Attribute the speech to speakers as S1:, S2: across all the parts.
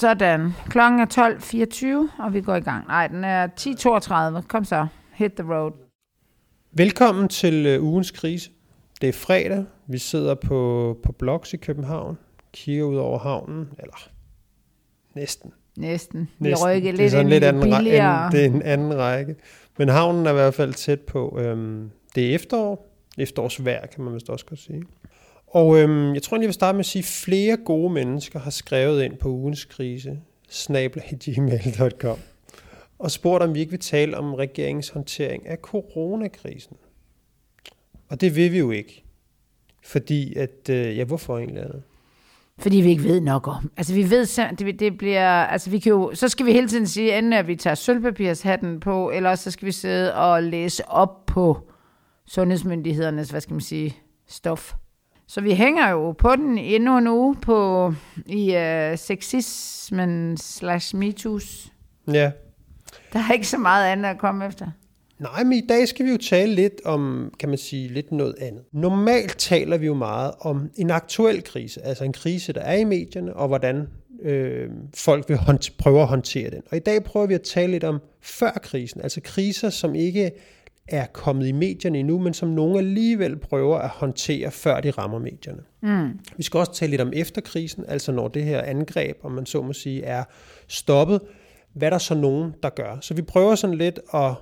S1: Sådan. Klokken er 12.24, og vi går i gang. Nej, den er 10.32. Kom så. Hit the road.
S2: Velkommen til øh, ugens krise. Det er fredag. Vi sidder på, på Bloks i København. Kigger ud over havnen. Eller næsten.
S1: Næsten. Vi
S2: næsten.
S1: rykker
S2: det er
S1: lidt
S2: sådan lidt anden, ræ-
S1: billigere.
S2: anden, det er en anden række. Men havnen er i hvert fald tæt på. Øhm, det er efterår. Efterårsvejr, kan man vist også godt sige. Og øhm, jeg tror, jeg vil starte med at sige, at flere gode mennesker har skrevet ind på ugens krise, snabla.gmail.com, og spurgt, om vi ikke vil tale om regeringens håndtering af coronakrisen. Og det vil vi jo ikke. Fordi at, øh, ja, hvorfor egentlig? det?
S1: Fordi vi ikke ved nok om. Altså vi ved, sim- det, det bliver, altså vi kan jo, så skal vi hele tiden sige, enten at vi tager sølvpapirshatten på, eller også så skal vi sidde og læse op på sundhedsmyndighedernes, hvad skal man sige, stof. Så vi hænger jo på den endnu en uge på, i uh, sexismen slash MeToo's.
S2: Ja,
S1: Der er ikke så meget andet at komme efter.
S2: Nej, men i dag skal vi jo tale lidt om, kan man sige, lidt noget andet. Normalt taler vi jo meget om en aktuel krise, altså en krise, der er i medierne, og hvordan øh, folk vil hånd- prøve at håndtere den. Og i dag prøver vi at tale lidt om før krisen, altså kriser, som ikke er kommet i medierne endnu, men som nogen alligevel prøver at håndtere, før de rammer medierne.
S1: Mm.
S2: Vi skal også tale lidt om efterkrisen, altså når det her angreb, om man så må sige, er stoppet, hvad er der så nogen, der gør. Så vi prøver sådan lidt at,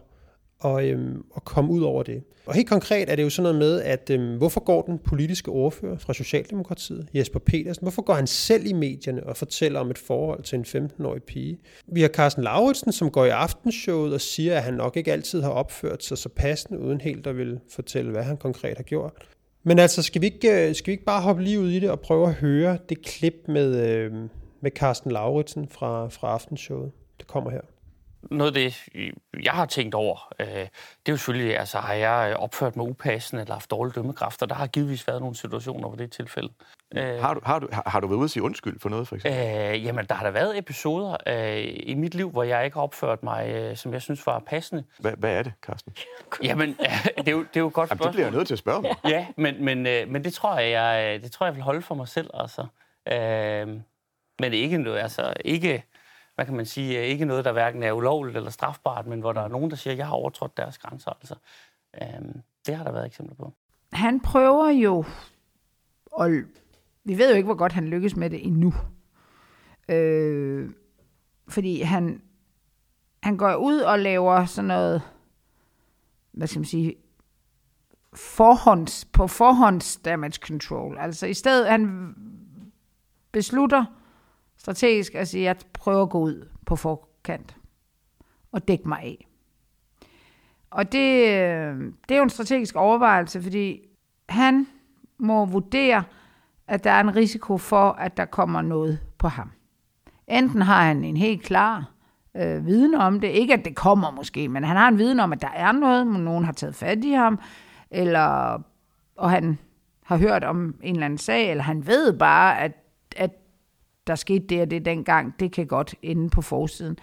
S2: og, øhm, og komme ud over det. Og helt konkret er det jo sådan noget med, at øhm, hvorfor går den politiske ordfører fra Socialdemokratiet, Jesper Petersen, hvorfor går han selv i medierne og fortæller om et forhold til en 15-årig pige? Vi har Carsten Lauritsen, som går i aftenshowet og siger, at han nok ikke altid har opført sig så passende, uden helt at vil fortælle, hvad han konkret har gjort. Men altså, skal vi ikke, øh, skal vi ikke bare hoppe lige ud i det og prøve at høre det klip med, øhm, med Carsten Lauritsen fra, fra aftenshowet? Det kommer her.
S3: Noget af det, jeg har tænkt over, øh, det er jo selvfølgelig, altså har jeg opført mig upassende eller haft dårlig dømmekraft, og der har givetvis været nogle situationer, hvor det er tilfælde. Øh,
S4: Har du, har, du, har, du været ude at sige undskyld for noget, for eksempel?
S3: Øh, jamen, der har der været episoder øh, i mit liv, hvor jeg ikke har opført mig, øh, som jeg synes var passende.
S4: Hvad, hvad er det, Carsten?
S3: Jamen, øh, det, er jo, det er jo et godt
S4: Jamen, det
S3: spørgsmål.
S4: bliver jeg nødt til at spørge om.
S3: Ja, men, men, øh, men det tror jeg, jeg, det tror jeg vil holde for mig selv, altså. Øh, men ikke noget, altså ikke, hvad kan man sige, ikke noget, der hverken er ulovligt eller strafbart, men hvor der er nogen, der siger, at jeg har overtrådt deres grænser, altså. øhm, det har der været eksempler på.
S1: Han prøver jo, og vi ved jo ikke, hvor godt han lykkes med det endnu. Øh, fordi han, han går ud og laver sådan noget, hvad skal man sige, forhånds, på forhånds damage control. Altså i stedet, han beslutter strategisk at sige, at jeg prøver at gå ud på forkant og dække mig af. Og det, det er jo en strategisk overvejelse, fordi han må vurdere, at der er en risiko for, at der kommer noget på ham. Enten har han en helt klar øh, viden om det, ikke at det kommer måske, men han har en viden om, at der er noget, men nogen har taget fat i ham, eller, og han har hørt om en eller anden sag, eller han ved bare, at, at der skete det og det dengang, det kan godt ende på forsiden.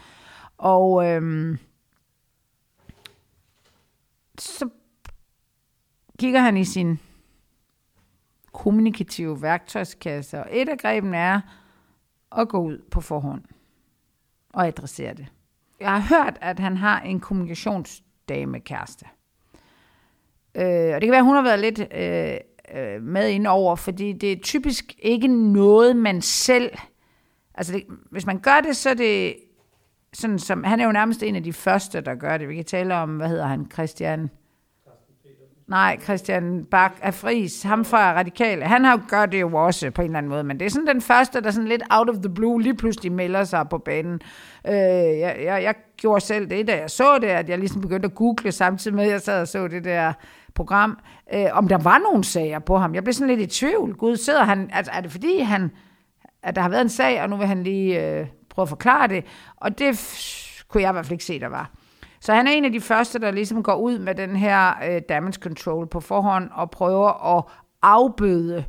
S1: Og øhm, så kigger han i sin kommunikative værktøjskasse, og et af grebene er at gå ud på forhånd og adressere det. Jeg har hørt, at han har en kommunikationsdame kæreste. Øh, og det kan være, at hun har været lidt øh, øh, med ind over, fordi det er typisk ikke noget, man selv... Altså, det, hvis man gør det, så er det sådan som... Han er jo nærmest en af de første, der gør det. Vi kan tale om, hvad hedder han, Christian... Nej, Christian Bak af Fris, ham fra Radikale. Han har gør det jo også på en eller anden måde, men det er sådan den første, der sådan lidt out of the blue lige pludselig melder sig på banen. Øh, jeg, jeg, jeg gjorde selv det, da jeg så det, at jeg ligesom begyndte at google samtidig med, at jeg sad og så det der program, øh, om der var nogle sager på ham. Jeg blev sådan lidt i tvivl. Gud, sidder han, altså er det fordi, han, at der har været en sag, og nu vil han lige øh, prøve at forklare det, og det f- kunne jeg i hvert fald ikke se, der var. Så han er en af de første, der ligesom går ud med den her øh, damage control på forhånd og prøver at afbøde,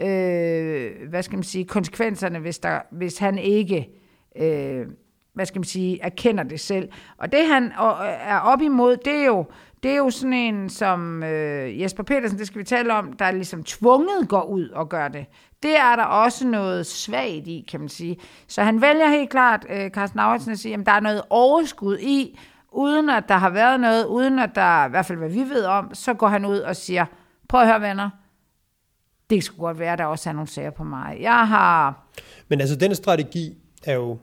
S1: øh, hvad skal man sige, konsekvenserne, hvis, der, hvis han ikke, øh, hvad skal man sige, erkender det selv. Og det han er op imod, det er jo, det er jo sådan en som øh, Jesper Petersen, det skal vi tale om, der ligesom tvunget går ud og gør det. Det er der også noget svagt i, kan man sige. Så han vælger helt klart, øh, Carsten Auritsen, at sige, at der er noget overskud i, uden at der har været noget, uden at der, i hvert fald hvad vi ved om, så går han ud og siger, prøv at høre venner, det skulle godt være, at der også er nogle sager på mig. Jeg har...
S2: Men altså, den strategi er jo,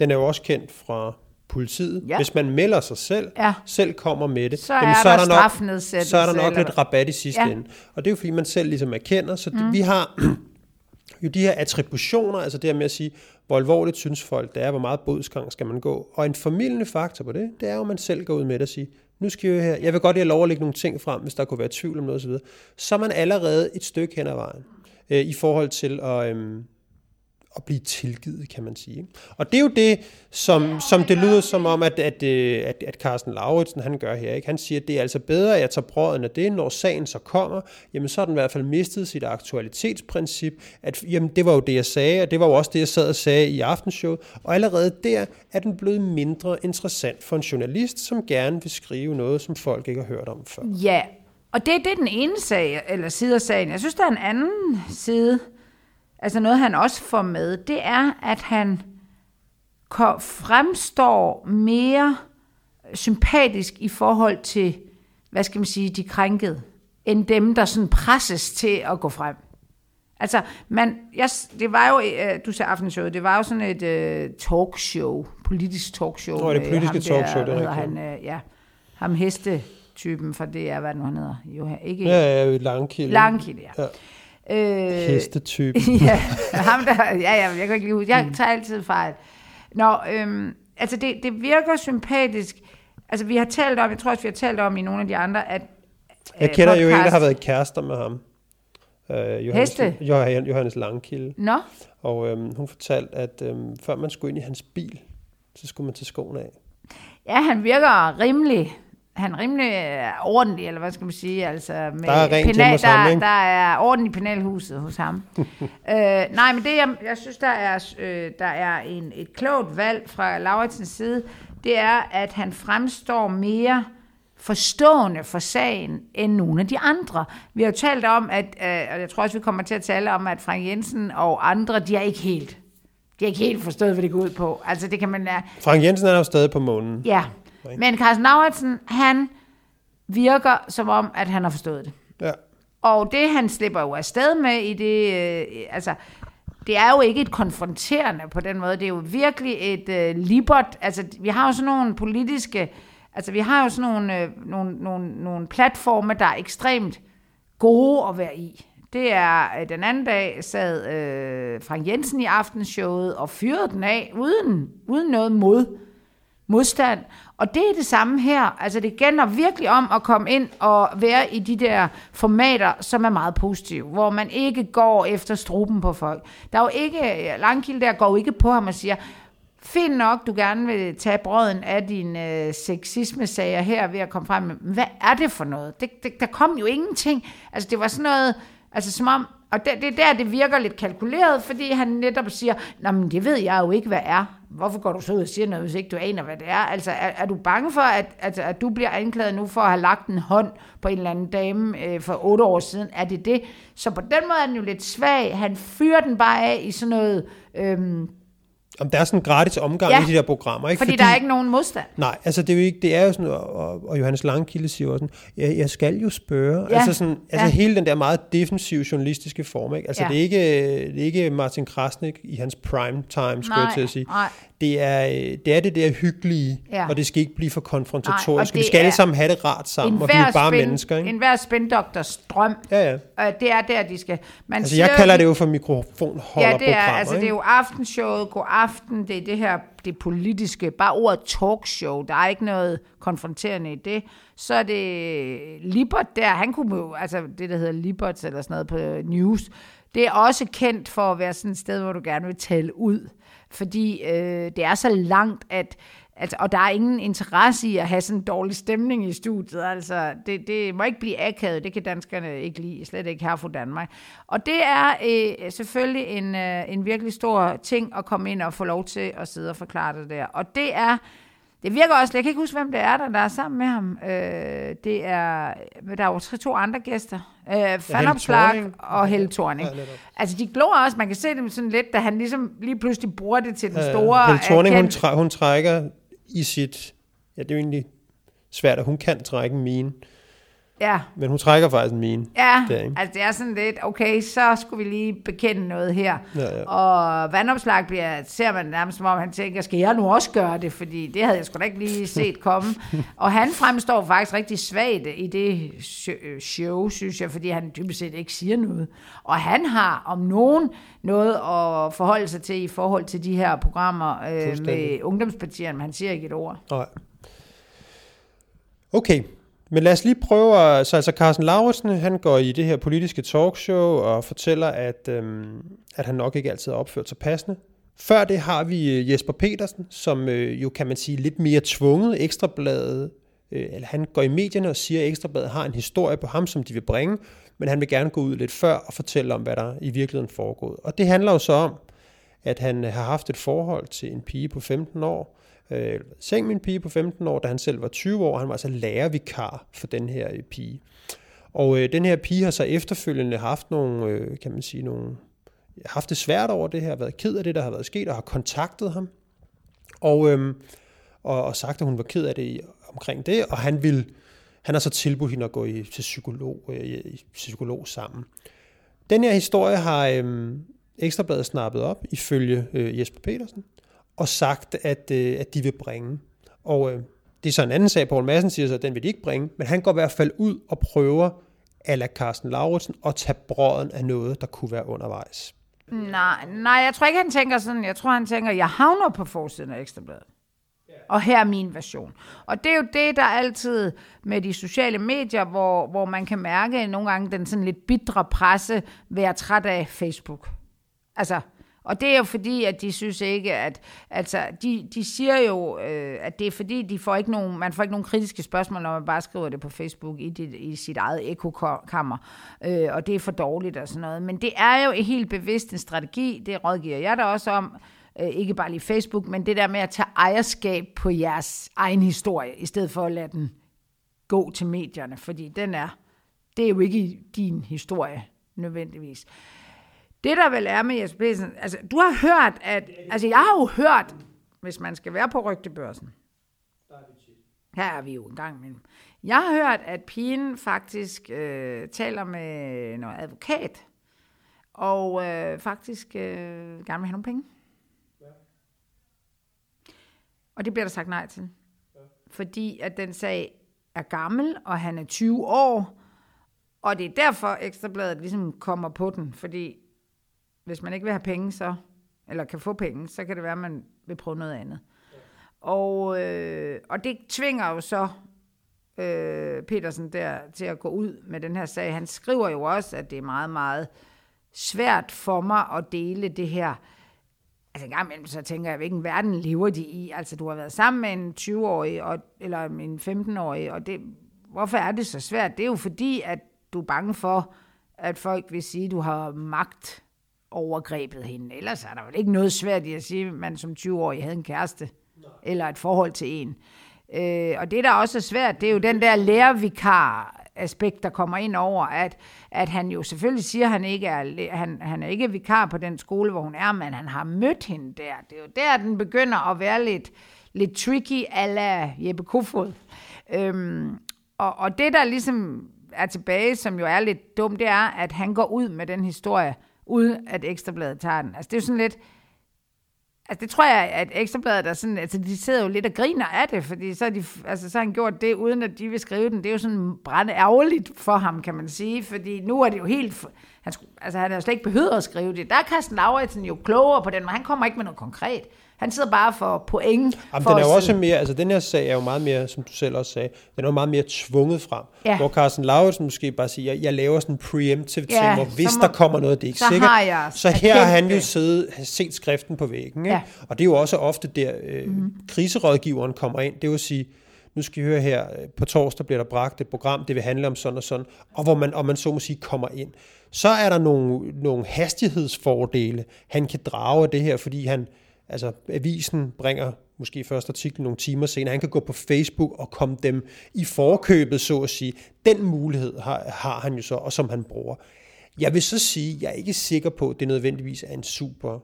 S2: den er jo også kendt fra politiet. Ja. Hvis man melder sig selv,
S1: ja.
S2: selv kommer med det,
S1: så, jamen, så er, der, nok,
S2: så er der nok lidt rabat i sidste ja. ende. Og det er jo fordi, man selv ligesom erkender. Så det, mm. vi har jo de her attributioner, altså det her med at sige, hvor alvorligt synes folk det er, hvor meget bodsgang skal man gå. Og en formidlende faktor på det, det er jo, at man selv går ud med det og siger, nu skal jeg her, jeg vil godt have lov at lægge nogle ting frem, hvis der kunne være tvivl om noget osv., så er man allerede et stykke hen ad vejen øh, i forhold til at, øh, at blive tilgivet, kan man sige. Og det er jo det, som, som det lyder som om, at, at, øh, at, at Carsten Lauritsen han gør her. Ikke? Han siger, at det er altså bedre, at jeg tager brøden af det, når sagen så kommer, jamen så har den i hvert fald mistet sit aktualitetsprincip, at jamen, det var jo det, jeg sagde, og det var jo også det, jeg sad og sagde i aftenshowet, og allerede der er den blevet mindre interessant for en journalist, som gerne vil skrive noget, som folk ikke har hørt om før.
S1: Ja, og det, det er den ene sag, eller side af sagen. Jeg synes, der er en anden side, altså noget han også får med, det er, at han fremstår mere sympatisk i forhold til, hvad skal man sige, de krænkede, end dem, der sådan presses til at gå frem. Altså, man, jeg, det var jo, øh, du sagde aftenshow, det var jo sådan et uh, talkshow, politisk talkshow.
S2: Nå, det politiske der, talkshow, det er rigtigt.
S1: Han, uh, ja, ham hestetypen for det er, hvad nu han hedder. Jo, ikke,
S2: ja, ja, Langkilde.
S1: Langkilde, ja. ja.
S2: Øh, Hestetype.
S1: ja, ham der, ja, ja, jeg kan ikke lige huske. Jeg tager altid fejl. Nå, øhm, altså det, det virker sympatisk. Altså vi har talt om, jeg tror også vi har talt om i nogle af de andre, at
S2: Jeg øh, kender podcast, jo en, der har været kærester med ham. Øh,
S1: Johannes, Heste?
S2: Johannes Langkilde.
S1: Nå.
S2: Og øhm, hun fortalte, at øhm, før man skulle ind i hans bil, så skulle man tage skoene af.
S1: Ja, han virker rimelig han er rimelig øh, ordentlig, eller hvad skal man sige, altså med
S2: der er penal,
S1: der, ham, der er orden i penalhuset hos ham. øh, nej, men det jeg, jeg synes, der er, øh, der er en, et klogt valg fra Lauritsens side, det er, at han fremstår mere forstående for sagen end nogle af de andre. Vi har jo talt om, at, øh, og jeg tror også, vi kommer til at tale om, at Frank Jensen og andre, de er ikke helt de har ikke helt forstået, hvad det går ud på. Altså, det kan man...
S2: Frank Jensen er jo stadig på månen.
S1: Ja, men Carsten Lauritsen, han virker som om, at han har forstået det.
S2: Ja.
S1: Og det, han slipper jo afsted med i det, øh, altså, det er jo ikke et konfronterende på den måde. Det er jo virkelig et øh, libert. Altså, vi har jo sådan nogle politiske, altså vi har jo sådan nogle, øh, nogle, nogle, nogle platforme, der er ekstremt gode at være i. Det er, øh, den anden dag sad øh, Frank Jensen i aftenshowet og fyrede den af, uden, uden noget mod modstand. Og det er det samme her. Altså det gælder virkelig om at komme ind og være i de der formater, som er meget positive, hvor man ikke går efter struben på folk. Der er jo ikke, Langkilde der går jo ikke på ham og siger, fint nok, du gerne vil tage brøden af din øh, sexisme-sager her ved at komme frem Men hvad er det for noget? Det, det, der kom jo ingenting. Altså det var sådan noget, altså som om, og det, det er der, det virker lidt kalkuleret, fordi han netop siger, Nå, men det ved jeg jo ikke, hvad er. Hvorfor går du så ud og siger noget, hvis ikke du aner, hvad det er? Altså, er, er du bange for, at, at, at du bliver anklaget nu for at have lagt en hånd på en eller anden dame øh, for otte år siden? Er det det? Så på den måde er den jo lidt svag. Han fyrer den bare af i sådan noget... Øh,
S2: om der er sådan en gratis omgang ja, i de der programmer. Ikke?
S1: Fordi, fordi der er ikke nogen modstand.
S2: Nej, altså det er jo ikke, det er jo sådan, og, og Johannes Langkilde siger også sådan, jeg, jeg skal jo spørge. Ja, altså, sådan, altså ja. hele den der meget defensive journalistiske form. Ikke? Altså ja. det, er ikke, det er ikke Martin Krasnik i hans prime time, skulle jeg til at sige.
S1: Nej
S2: det er, det er det der hyggelige, ja. og det skal ikke blive for konfrontatorisk. Nej, vi skal alle sammen have det rart sammen, og vi er bare spin, mennesker. Ikke?
S1: En hver spindoktors drøm.
S2: Ja, ja.
S1: Og det er der, de skal... Man
S2: altså, jeg kalder det jo for mikrofonholder
S1: Ja, det er, altså, det er jo aftenshowet, god aften, det er det her det politiske, bare ordet talkshow, der er ikke noget konfronterende i det. Så er det Libert der, han kunne jo, altså det der hedder Libert eller sådan noget på news, det er også kendt for at være sådan et sted, hvor du gerne vil tale ud fordi øh, det er så langt, at Altså, og der er ingen interesse i at have sådan en dårlig stemning i studiet. Altså, det, det må ikke blive akavet. Det kan danskerne ikke lide. Slet ikke her fra Danmark. Og det er øh, selvfølgelig en, øh, en virkelig stor ting at komme ind og få lov til at sidde og forklare det der. Og det er det virker også, jeg kan ikke huske, hvem det er, der, der er sammen med ham. Øh, det er, der er jo tre, to andre gæster. Øh, Fanopslag og Helle Thorning. Ja, altså, de glor også, man kan se dem sådan lidt, da han ligesom lige pludselig bruger det til den store...
S2: Øh, Helle Thorning, hun, træ, hun trækker i sit... Ja, det er jo egentlig svært, at hun kan trække mine.
S1: Ja.
S2: Men hun trækker faktisk en mine.
S1: Ja, der, ikke? altså det er sådan lidt, okay, så skulle vi lige bekende noget her. Ja, ja. Og vandopslag bliver, ser man nærmest som om, han tænker, skal jeg nu også gøre det? Fordi det havde jeg sgu da ikke lige set komme. og han fremstår faktisk rigtig svagt i det show, synes jeg, fordi han dybest set ikke siger noget. Og han har om nogen noget at forholde sig til i forhold til de her programmer øh, med ungdomspartierne, men han siger ikke et ord.
S2: Nej. Okay, men lad os lige prøve at... Så altså Carsten Lauritsen, han går i det her politiske talkshow og fortæller, at, øhm, at han nok ikke altid har opført sig passende. Før det har vi øh, Jesper Petersen, som øh, jo kan man sige lidt mere tvunget ekstrabladet, øh, eller han går i medierne og siger, at ekstrabladet har en historie på ham, som de vil bringe, men han vil gerne gå ud lidt før og fortælle om, hvad der i virkeligheden foregået. Og det handler jo så om, at han har haft et forhold til en pige på 15 år, øh, seng med en pige på 15 år, da han selv var 20 år. Han var altså lærervikar for den her øh, pige. Og øh, den her pige har så efterfølgende haft nogle, øh, kan man sige, nogle, haft det svært over det her, været ked af det, der har været sket, og har kontaktet ham. Og, øh, og, og sagt, at hun var ked af det omkring det, og han vil han har så tilbudt hende at gå i, til psykolog, øh, i psykolog sammen. Den her historie har øh, Ekstrabladet snappet op, ifølge øh, Jesper Petersen og sagt, at, øh, at de vil bringe. Og øh, det er så en anden sag, Poul Madsen siger så, at den vil de ikke bringe, men han går i hvert fald ud og prøver, ala Carsten Lauritsen, at tage brøden af noget, der kunne være undervejs.
S1: Nej, nej, jeg tror ikke, han tænker sådan. Jeg tror, han tænker, jeg havner på forsiden af Ekstrabladet. Og her er min version. Og det er jo det, der altid med de sociale medier, hvor, hvor man kan mærke nogle gange den sådan lidt bitre presse, være træt af Facebook. Altså, og det er jo fordi, at de synes ikke, at altså, de, de siger jo, øh, at det er fordi, de får ikke nogen, man får ikke nogen kritiske spørgsmål, når man bare skriver det på Facebook i, dit, i sit eget ekokammer, øh, og det er for dårligt og sådan noget. Men det er jo helt bevidst en strategi, det rådgiver jeg da også om, øh, ikke bare lige Facebook, men det der med at tage ejerskab på jeres egen historie, i stedet for at lade den gå til medierne, fordi den er, det er jo ikke din historie nødvendigvis. Det der vel er med Jesper Petersen, altså du har hørt, at, altså jeg har jo hørt, hvis man skal være på rygtebørsen, her er vi jo en gang imellem. Jeg har hørt, at pigen faktisk øh, taler med noget advokat, og øh, faktisk øh, gerne vil have nogle penge. Ja. Og det bliver der sagt nej til. Ja. Fordi at den sag er gammel, og han er 20 år, og det er derfor Ekstrabladet ligesom kommer på den, fordi hvis man ikke vil have penge, så, eller kan få penge, så kan det være, at man vil prøve noget andet. Og, øh, og det tvinger jo så øh, Petersen der til at gå ud med den her sag. Han skriver jo også, at det er meget, meget svært for mig at dele det her. Altså en gang imellem, så tænker jeg, hvilken verden lever de i? Altså du har været sammen med en 20-årig, og, eller en 15-årig, og det, hvorfor er det så svært? Det er jo fordi, at du er bange for, at folk vil sige, at du har magt overgrebet hende. Ellers er der vel ikke noget svært i at sige, at man som 20-årig havde en kæreste, Nej. eller et forhold til en. Øh, og det, der også er svært, det er jo den der lærervikar aspekt, der kommer ind over, at, at han jo selvfølgelig siger, at han ikke er, han, han er ikke vikar på den skole, hvor hun er, men han har mødt hende der. Det er jo der, den begynder at være lidt, lidt tricky, ala Jeppe Kofod. Øhm, og, og det, der ligesom er tilbage, som jo er lidt dumt, det er, at han går ud med den historie, uden at Ekstrabladet tager den. Altså, det er jo sådan lidt... Altså, det tror jeg, at Ekstrabladet er sådan... Altså, de sidder jo lidt og griner af det, fordi så har, de, altså, så har han gjort det, uden at de vil skrive den. Det er jo sådan brænde ærgerligt for ham, kan man sige, fordi nu er det jo helt... Han, skulle, altså, han har slet ikke behøvet at skrive det. Der er Carsten Lauritsen jo klogere på den, men han kommer ikke med noget konkret. Han sidder bare for point.
S2: Jamen,
S1: for
S2: den er jo også
S1: sidde-
S2: mere, altså den her sag er jo meget mere, som du selv også sagde, den er jo meget mere tvunget frem.
S1: Ja.
S2: Hvor Carsten Lauritsen måske bare siger, jeg, jeg laver sådan en preemptive ting,
S1: Ja,
S2: hvor
S1: så
S2: hvis
S1: må-
S2: der kommer noget, det er ikke
S1: så
S2: sikkert.
S1: har jeg
S2: så her har han jo
S1: det.
S2: siddet, set skriften på væggen. Ikke?
S1: Ja.
S2: Og det er jo også ofte der, øh,
S1: Mhm.
S2: mm. kriserådgiveren kommer ind. Det vil sige, nu skal I høre her, øh, på torsdag bliver der bragt et program, det vil handle om sådan og sådan, og hvor man, og man så må sige kommer ind. Så er der nogle, nogle hastighedsfordele, han kan drage af det her, fordi han, altså avisen bringer måske første artikel nogle timer senere, han kan gå på Facebook og komme dem i forkøbet, så at sige. Den mulighed har, har han jo så, og som han bruger. Jeg vil så sige, jeg er ikke sikker på, at det nødvendigvis er en super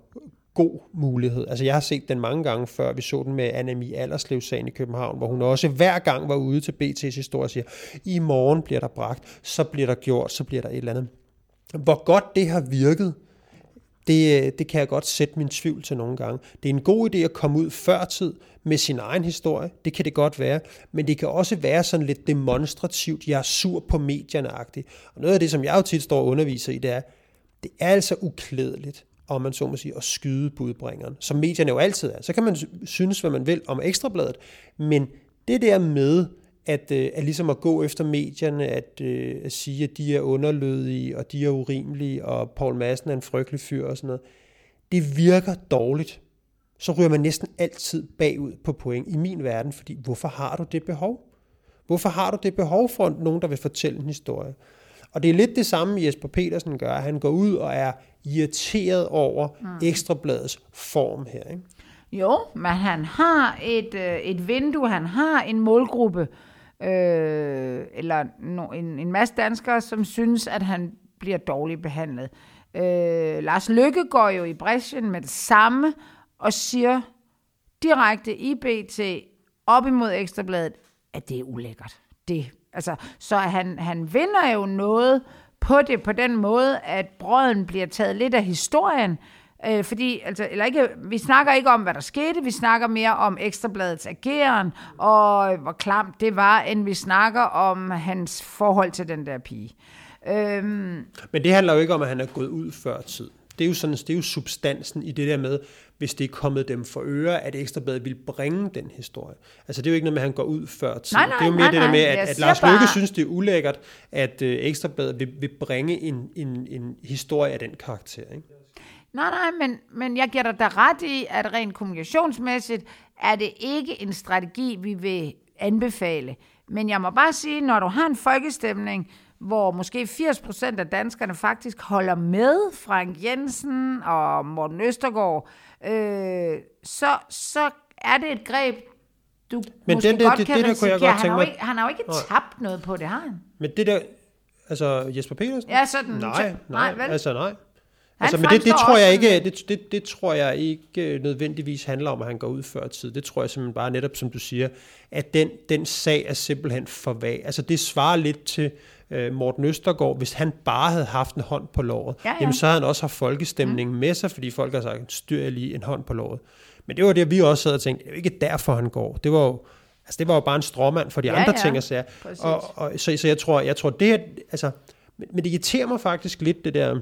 S2: god mulighed. Altså jeg har set den mange gange før. Vi så den med Annemie Allerslev-sagen i København, hvor hun også hver gang var ude til BT's historie og siger, i morgen bliver der bragt, så bliver der gjort, så bliver der et eller andet. Hvor godt det har virket, det, øh, det kan jeg godt sætte min tvivl til nogle gange. Det er en god idé at komme ud før tid med sin egen historie. Det kan det godt være. Men det kan også være sådan lidt demonstrativt. Jeg er sur på medierne-agtigt. Og noget af det, som jeg jo tit står og underviser i, det er, det er altså uklædeligt, om man så må sige, at skyde budbringeren, som medierne jo altid er. Så kan man synes, hvad man vil om ekstrabladet, men det der med, at, øh, at ligesom at gå efter medierne, at, øh, at sige, at de er underlødige, og de er urimelige, og Paul Madsen er en frygtelig fyr og sådan noget, det virker dårligt. Så ryger man næsten altid bagud på point i min verden, fordi hvorfor har du det behov? Hvorfor har du det behov for nogen, der vil fortælle en historie? Og det er lidt det samme, Jesper Petersen gør. Han går ud og er irriteret over mm. ekstrabladets form her. Ikke?
S1: Jo, men han har et, øh, et vindue, han har en målgruppe, øh, eller no, en, en masse danskere, som synes, at han bliver dårligt behandlet. Øh, Lars Lykke går jo i bræschen med det samme, og siger direkte i BT, op imod Ekstrabladet, at det er ulækkert. Det, altså, så han, han vinder jo noget på det på den måde, at brøden bliver taget lidt af historien, Øh, fordi, altså, eller ikke, vi snakker ikke om, hvad der skete, vi snakker mere om Ekstrabladets ageren, og hvor klamt det var, end vi snakker om hans forhold til den der pige. Øhm,
S2: Men det handler jo ikke om, at han er gået ud før tid. Det er jo, sådan, det er jo substansen i det der med, hvis det er kommet dem for øre, at Ekstrabladet vil bringe den historie. Altså det er jo ikke noget med, at han går ud før tid.
S1: Nej, nej,
S2: det er jo mere
S1: nej,
S2: det der med, at, at Lars
S1: bare-
S2: Løkke synes, det er ulækkert, at øh, Ekstrabladet vil, vil bringe en, en, en historie af den karakter. Ikke?
S1: Nej, nej, men, men jeg giver dig da ret i, at rent kommunikationsmæssigt er det ikke en strategi, vi vil anbefale. Men jeg må bare sige, når du har en folkestemning, hvor måske 80% af danskerne faktisk holder med Frank Jensen og Morten Østergaard, øh, så, så er det et greb, du
S2: Men
S1: måske
S2: den der-
S1: godt
S2: det-
S1: kan
S2: det der kunne jeg godt
S1: han,
S2: tænke
S1: har jo
S2: mig-
S1: ikke, han har jo ikke
S2: Nej.
S1: tabt noget på det, har han?
S2: Men det der, altså Jesper Petersen?
S1: Ja, sådan.
S2: Nej, nej,
S1: vel?
S2: altså nej. Altså, men det, det, tror jeg ikke, det, det, det tror jeg ikke øh, nødvendigvis handler om, at han går ud før tid. Det tror jeg simpelthen bare netop, som du siger, at den, den sag er simpelthen for vag. Altså det svarer lidt til øh, Morten Østergaard, hvis han bare havde haft en hånd på låret,
S1: Ja, ja.
S2: jamen så havde han også haft folkestemningen mm. med sig, fordi folk har sagt, styr jeg lige en hånd på låret. Men det var det, vi også sad og tænkte, det er ikke derfor, han går. Det var jo, altså det var jo bare en stråmand for de
S1: Ja,
S2: andre
S1: ja.
S2: ting og sager. Og, og, så, så jeg tror, jeg tror det her, altså, men, men det irriterer mig faktisk lidt, det der,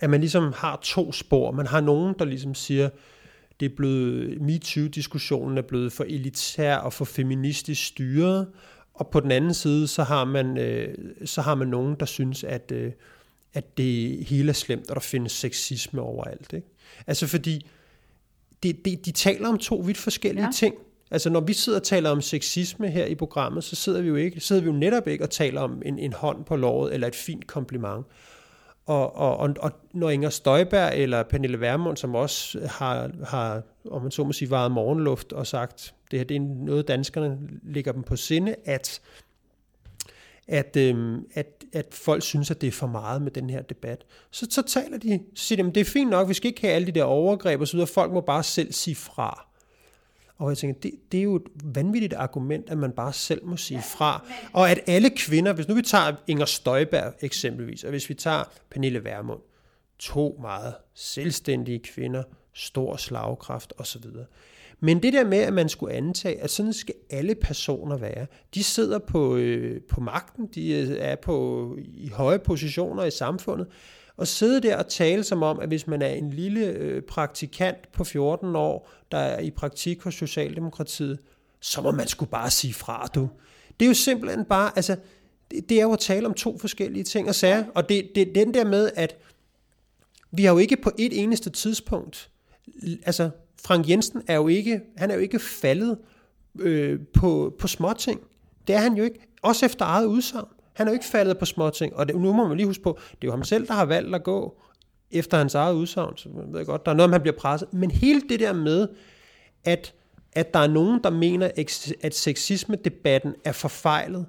S2: at man ligesom har to spor. Man har nogen, der ligesom siger, det er blevet, MeToo-diskussionen er blevet for elitær og for feministisk styret, og på den anden side, så har man, øh, så har man nogen, der synes, at, øh, at det hele er slemt, og der findes sexisme overalt. Ikke? Altså fordi, det, det, de taler om to vidt forskellige
S1: Ja.
S2: ting. Altså når vi sidder og taler om sexisme her i programmet, så sidder vi jo ikke, sidder vi jo netop ikke og taler om en, en hånd på låret eller et fint kompliment. Og, og, og, og når Inger Støjberg eller Pernille Vermund, som også har, har om man så må sige, varet morgenluft og sagt, det her det er noget, danskerne ligger dem på sinde, at, at, øhm, at, at folk synes, at det er for meget med den her debat. Så, så taler de, så siger de, det er fint nok, vi skal ikke have alle de der overgreb og så videre, folk må bare selv sige fra. Og jeg tænker, det, det er jo et vanvittigt argument, at man bare selv må sige fra. Og at alle kvinder, hvis nu vi tager Inger Støjberg eksempelvis, og hvis vi tager Pernille Vermund, to meget selvstændige kvinder, stor slagkraft osv. Men det der med, at man skulle antage, at sådan skal alle personer være. De sidder på, øh, på magten, de er på, i høje positioner i samfundet, og sidde der og tale som om, at hvis man er en lille øh, praktikant på 14 år, der er i praktik hos Socialdemokratiet, så må man skulle bare sige fra, du. Det er jo simpelthen bare, altså, det, det er jo at tale om to forskellige ting og sager, og det, det, den der med, at vi har jo ikke på et eneste tidspunkt, altså Frank Jensen er jo ikke, han er jo ikke faldet øh, på, på småting. Det er han jo ikke, også efter eget udsagn. Han er jo ikke faldet på småting, og det, nu må man lige huske på, det er jo ham selv, der har valgt at gå efter hans eget udsagn, så man ved godt, der er noget, om han bliver presset. Men hele det der med, at, at der er nogen, der mener, at sexisme-debatten er forfejlet,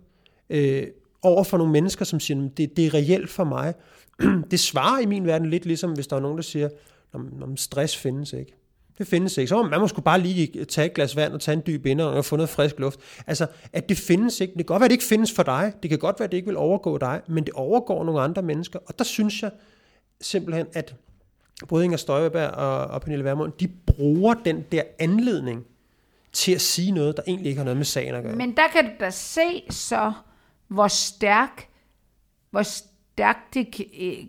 S2: øh, over for nogle mennesker, som siger, det, det er reelt for mig. det svarer i min verden lidt ligesom, hvis der er nogen, der siger, at stress findes ikke. Det findes ikke. Så man må sgu bare lige tage et glas vand og tage en dyb ind og få noget frisk luft. Altså, at det findes ikke. Det kan godt være, at det ikke findes for dig. Det kan godt være, at det ikke vil overgå dig, men det overgår nogle andre mennesker. Og der synes jeg simpelthen, at både Inger Støjberg og, og Pernille Vermund, de bruger den der anledning til at sige noget, der egentlig ikke har noget med sagen at gøre.
S1: Men der kan du da se så, hvor stærk, hvor stærkt det eh,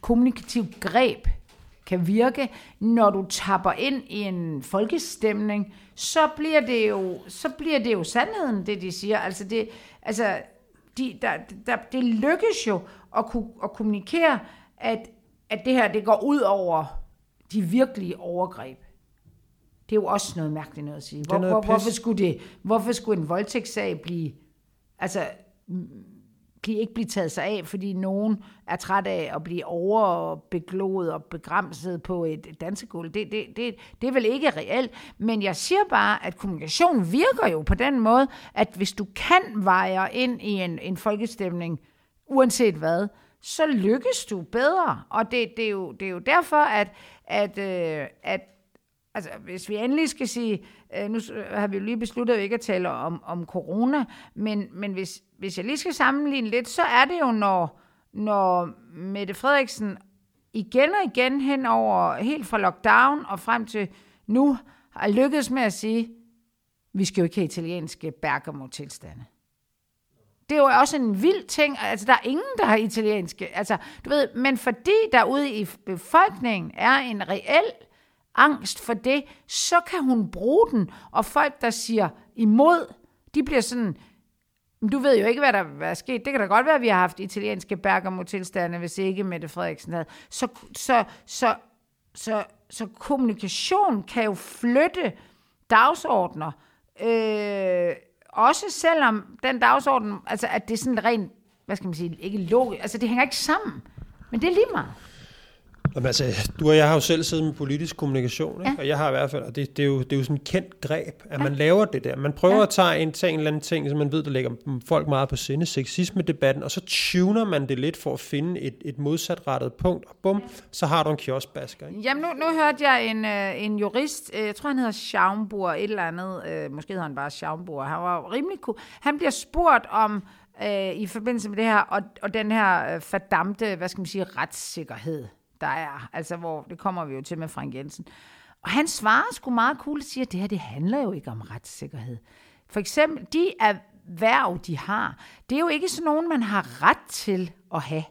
S1: kommunikativ greb kan virke, når du tapper ind i en folkestemning, så bliver det jo, så bliver det jo sandheden, det de siger. Altså, det, altså de, der, der, det lykkes jo at, kunne, at kommunikere, at, at det her det går ud over de virkelige overgreb. Det er jo også noget mærkeligt noget at sige. Hvor, hvor, hvorfor, skulle det, hvorfor skulle en voldtægtssag blive... Altså, ikke blive taget sig af, fordi nogen er træt af at blive overbeglået og begræmset på et dansegulv. Det, det, det, det er vel ikke reelt, men jeg siger bare, at kommunikation virker jo på den måde, at hvis du kan veje ind i en, en folkestemning, uanset hvad, så lykkes du bedre. Og det, det, er, jo, det er jo derfor, at, at, øh, at altså, hvis vi endelig skal sige, øh, nu har vi jo lige besluttet ikke at tale om, om corona, men, men hvis, hvis jeg lige skal sammenligne lidt, så er det jo, når, når Mette Frederiksen igen og igen hen over, helt fra lockdown og frem til nu, har lykkedes med at sige, vi skal jo ikke have italienske Bergamo-tilstande. Det er jo også en vild ting. Altså, der er ingen, der har italienske. Altså, du ved, men fordi der ude i befolkningen er en reel angst for det, så kan hun bruge den. Og folk, der siger imod, de bliver sådan, du ved jo ikke, hvad der er sket. Det kan da godt være, at vi har haft italienske Bergamo-tilstande, hvis ikke Mette Frederiksen havde. Så, så, så, så, så kommunikation kan jo flytte dagsordner. Øh, også selvom den dagsorden, altså at det er sådan rent, hvad skal man sige, ikke logisk, altså det hænger ikke sammen. Men det er lige meget.
S2: Jamen, altså, du og jeg har jo selv siddet med politisk kommunikation, ikke? Ja. og jeg har i hvert fald, og det, det, er jo, det er jo sådan et kendt greb, at ja. man laver det der. Man prøver ja. at tage en, tage en eller anden ting, som man ved, der lægger folk meget på sinde, sexisme-debatten, og så tuner man det lidt for at finde et, et modsatrettet punkt, og bum, ja. så har du en kioskbasker. Ikke?
S1: Jamen, nu, nu hørte jeg en, øh, en jurist, øh, jeg tror han hedder Schaumburg, et eller andet, øh, måske hedder han bare Schaumburg, han var rimelig cool. Han bliver spurgt om, øh, i forbindelse med det her, og, og den her øh, fordamte, hvad skal man sige, retssikkerhed der er. Altså, hvor det kommer vi jo til med Frank Jensen. Og han svarer sgu meget cool og siger, at det her, det handler jo ikke om retssikkerhed. For eksempel, de erhverv, de har, det er jo ikke sådan nogen, man har ret til at have.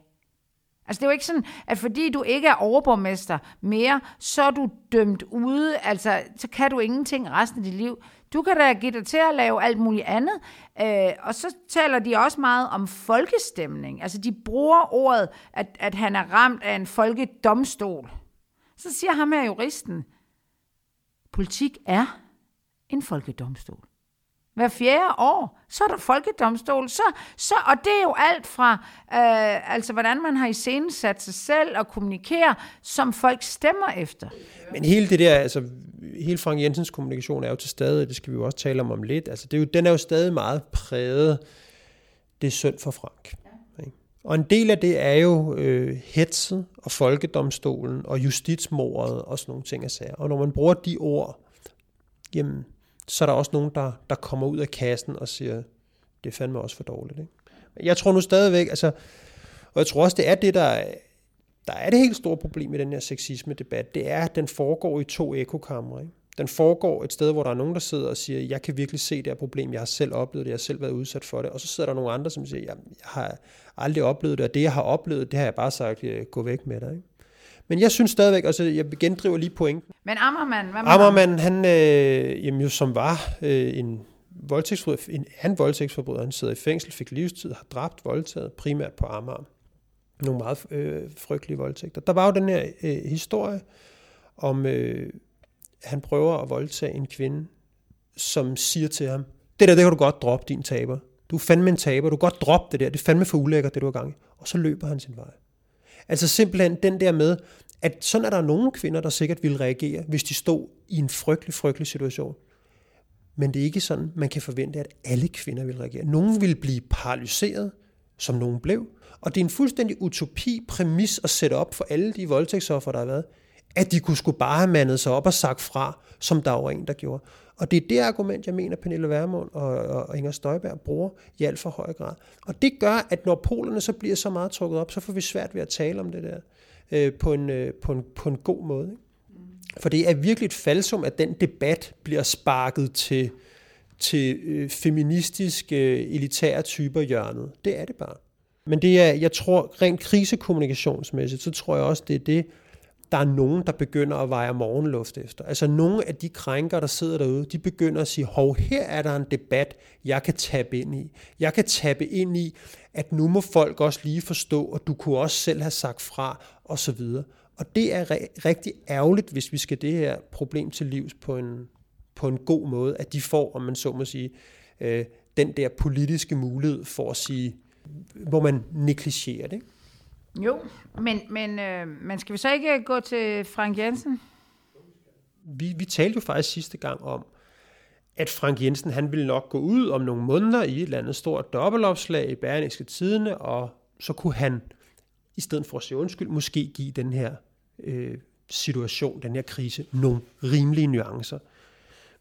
S1: Altså det er jo ikke sådan, at fordi du ikke er overborgmester mere, så er du dømt ude, altså så kan du ingenting resten af dit liv. Du kan da give dig til at lave alt muligt andet. Øh, og så taler de også meget om folkestemning. Altså de bruger ordet, at, at han er ramt af en folkedomstol. Så siger ham her juristen, politik er en folkedomstol. Hver fjerde år, så er der folkedomstol. Så, så, og det er jo alt fra, øh, altså hvordan man har iscenesat sig selv og kommunikere, som folk stemmer efter.
S2: Men hele det der, altså hele Frank Jensens kommunikation er jo til stede, det skal vi jo også tale om om lidt. Altså det er jo, den er jo stadig meget præget, det er synd for Frank. Ja. Og en del af det er jo øh, hetset og folkedomstolen og justitsmordet og sådan nogle ting at sager. Og når man bruger de ord, jamen, så er der også nogen, der, der kommer ud af kassen og siger, det er fandme også for dårligt. Ikke? Jeg tror nu stadigvæk, altså, og jeg tror også, det er det, der, der er det helt store problem i den her sexisme-debat, det er, at den foregår i to ekokammer. Ikke? Den foregår et sted, hvor der er nogen, der sidder og siger, jeg kan virkelig se det her problem, jeg har selv oplevet det, jeg har selv været udsat for det. Og så sidder der nogle andre, som siger, jeg, jeg har aldrig oplevet det, og det, jeg har oplevet, det har jeg bare sagt, gå væk med dig. Ikke? Men jeg synes stadigvæk, altså jeg gendriver lige pointen.
S1: Men Ammermand, hvad?
S2: Ammermand, han øh, jamen, jo, som var øh, en voldtægtsforbryder, en, han voldtægtsforbryder, han sidder i fængsel, fik livstid, har dræbt, voldtaget, primært på Amager. Nogle meget øh, frygtelige voldtægter. Der var jo den her øh, historie om, øh, han prøver at voldtage en kvinde, som siger til ham, det der, det kan du godt droppe, din taber. Du er fandme en taber, du kan godt droppe det der, det er fandme for ulækkert, det du har gang i. Og så løber han sin vej. Altså simpelthen den der med, at sådan er der nogle kvinder, der sikkert ville reagere, hvis de stod i en frygtelig, frygtelig situation. Men det er ikke sådan, man kan forvente, at alle kvinder vil reagere. Nogle vil blive paralyseret, som nogen blev. Og det er en fuldstændig utopi præmis at sætte op for alle de voldtægtsoffer, der har været, at de kunne skulle bare have mandet sig op og sagt fra, som der var en, der gjorde. Og det er det argument, jeg mener, Pernille Vermund og, og Inger Støjberg bruger i alt for høj grad. Og det gør, at når polerne så bliver så meget trukket op, så får vi svært ved at tale om det der øh, på, en, øh, på, en, på en god måde. Ikke? For det er virkelig et falsum, at den debat bliver sparket til, til øh, feministiske, øh, elitære typer hjørnet. Det er det bare. Men det er, jeg tror, rent krisekommunikationsmæssigt, så tror jeg også, det er det, der er nogen, der begynder at veje morgenluft efter. Altså nogle af de krænker, der sidder derude, de begynder at sige, hov, her er der en debat, jeg kan tabe ind i. Jeg kan tabe ind i, at nu må folk også lige forstå, og du kunne også selv have sagt fra, og så videre. Og det er re- rigtig ærgerligt, hvis vi skal det her problem til livs på en, på en god måde, at de får, om man så må sige, øh, den der politiske mulighed for at sige, hvor man negligerer det. Ikke?
S1: Jo, men, men, øh, men skal vi så ikke øh, gå til Frank Jensen?
S2: Vi, vi talte jo faktisk sidste gang om, at Frank Jensen han ville nok gå ud om nogle måneder i et eller andet stort dobbeltopslag i Berlingske Tidene, og så kunne han, i stedet for at sige undskyld, måske give den her øh, situation, den her krise, nogle rimelige nuancer.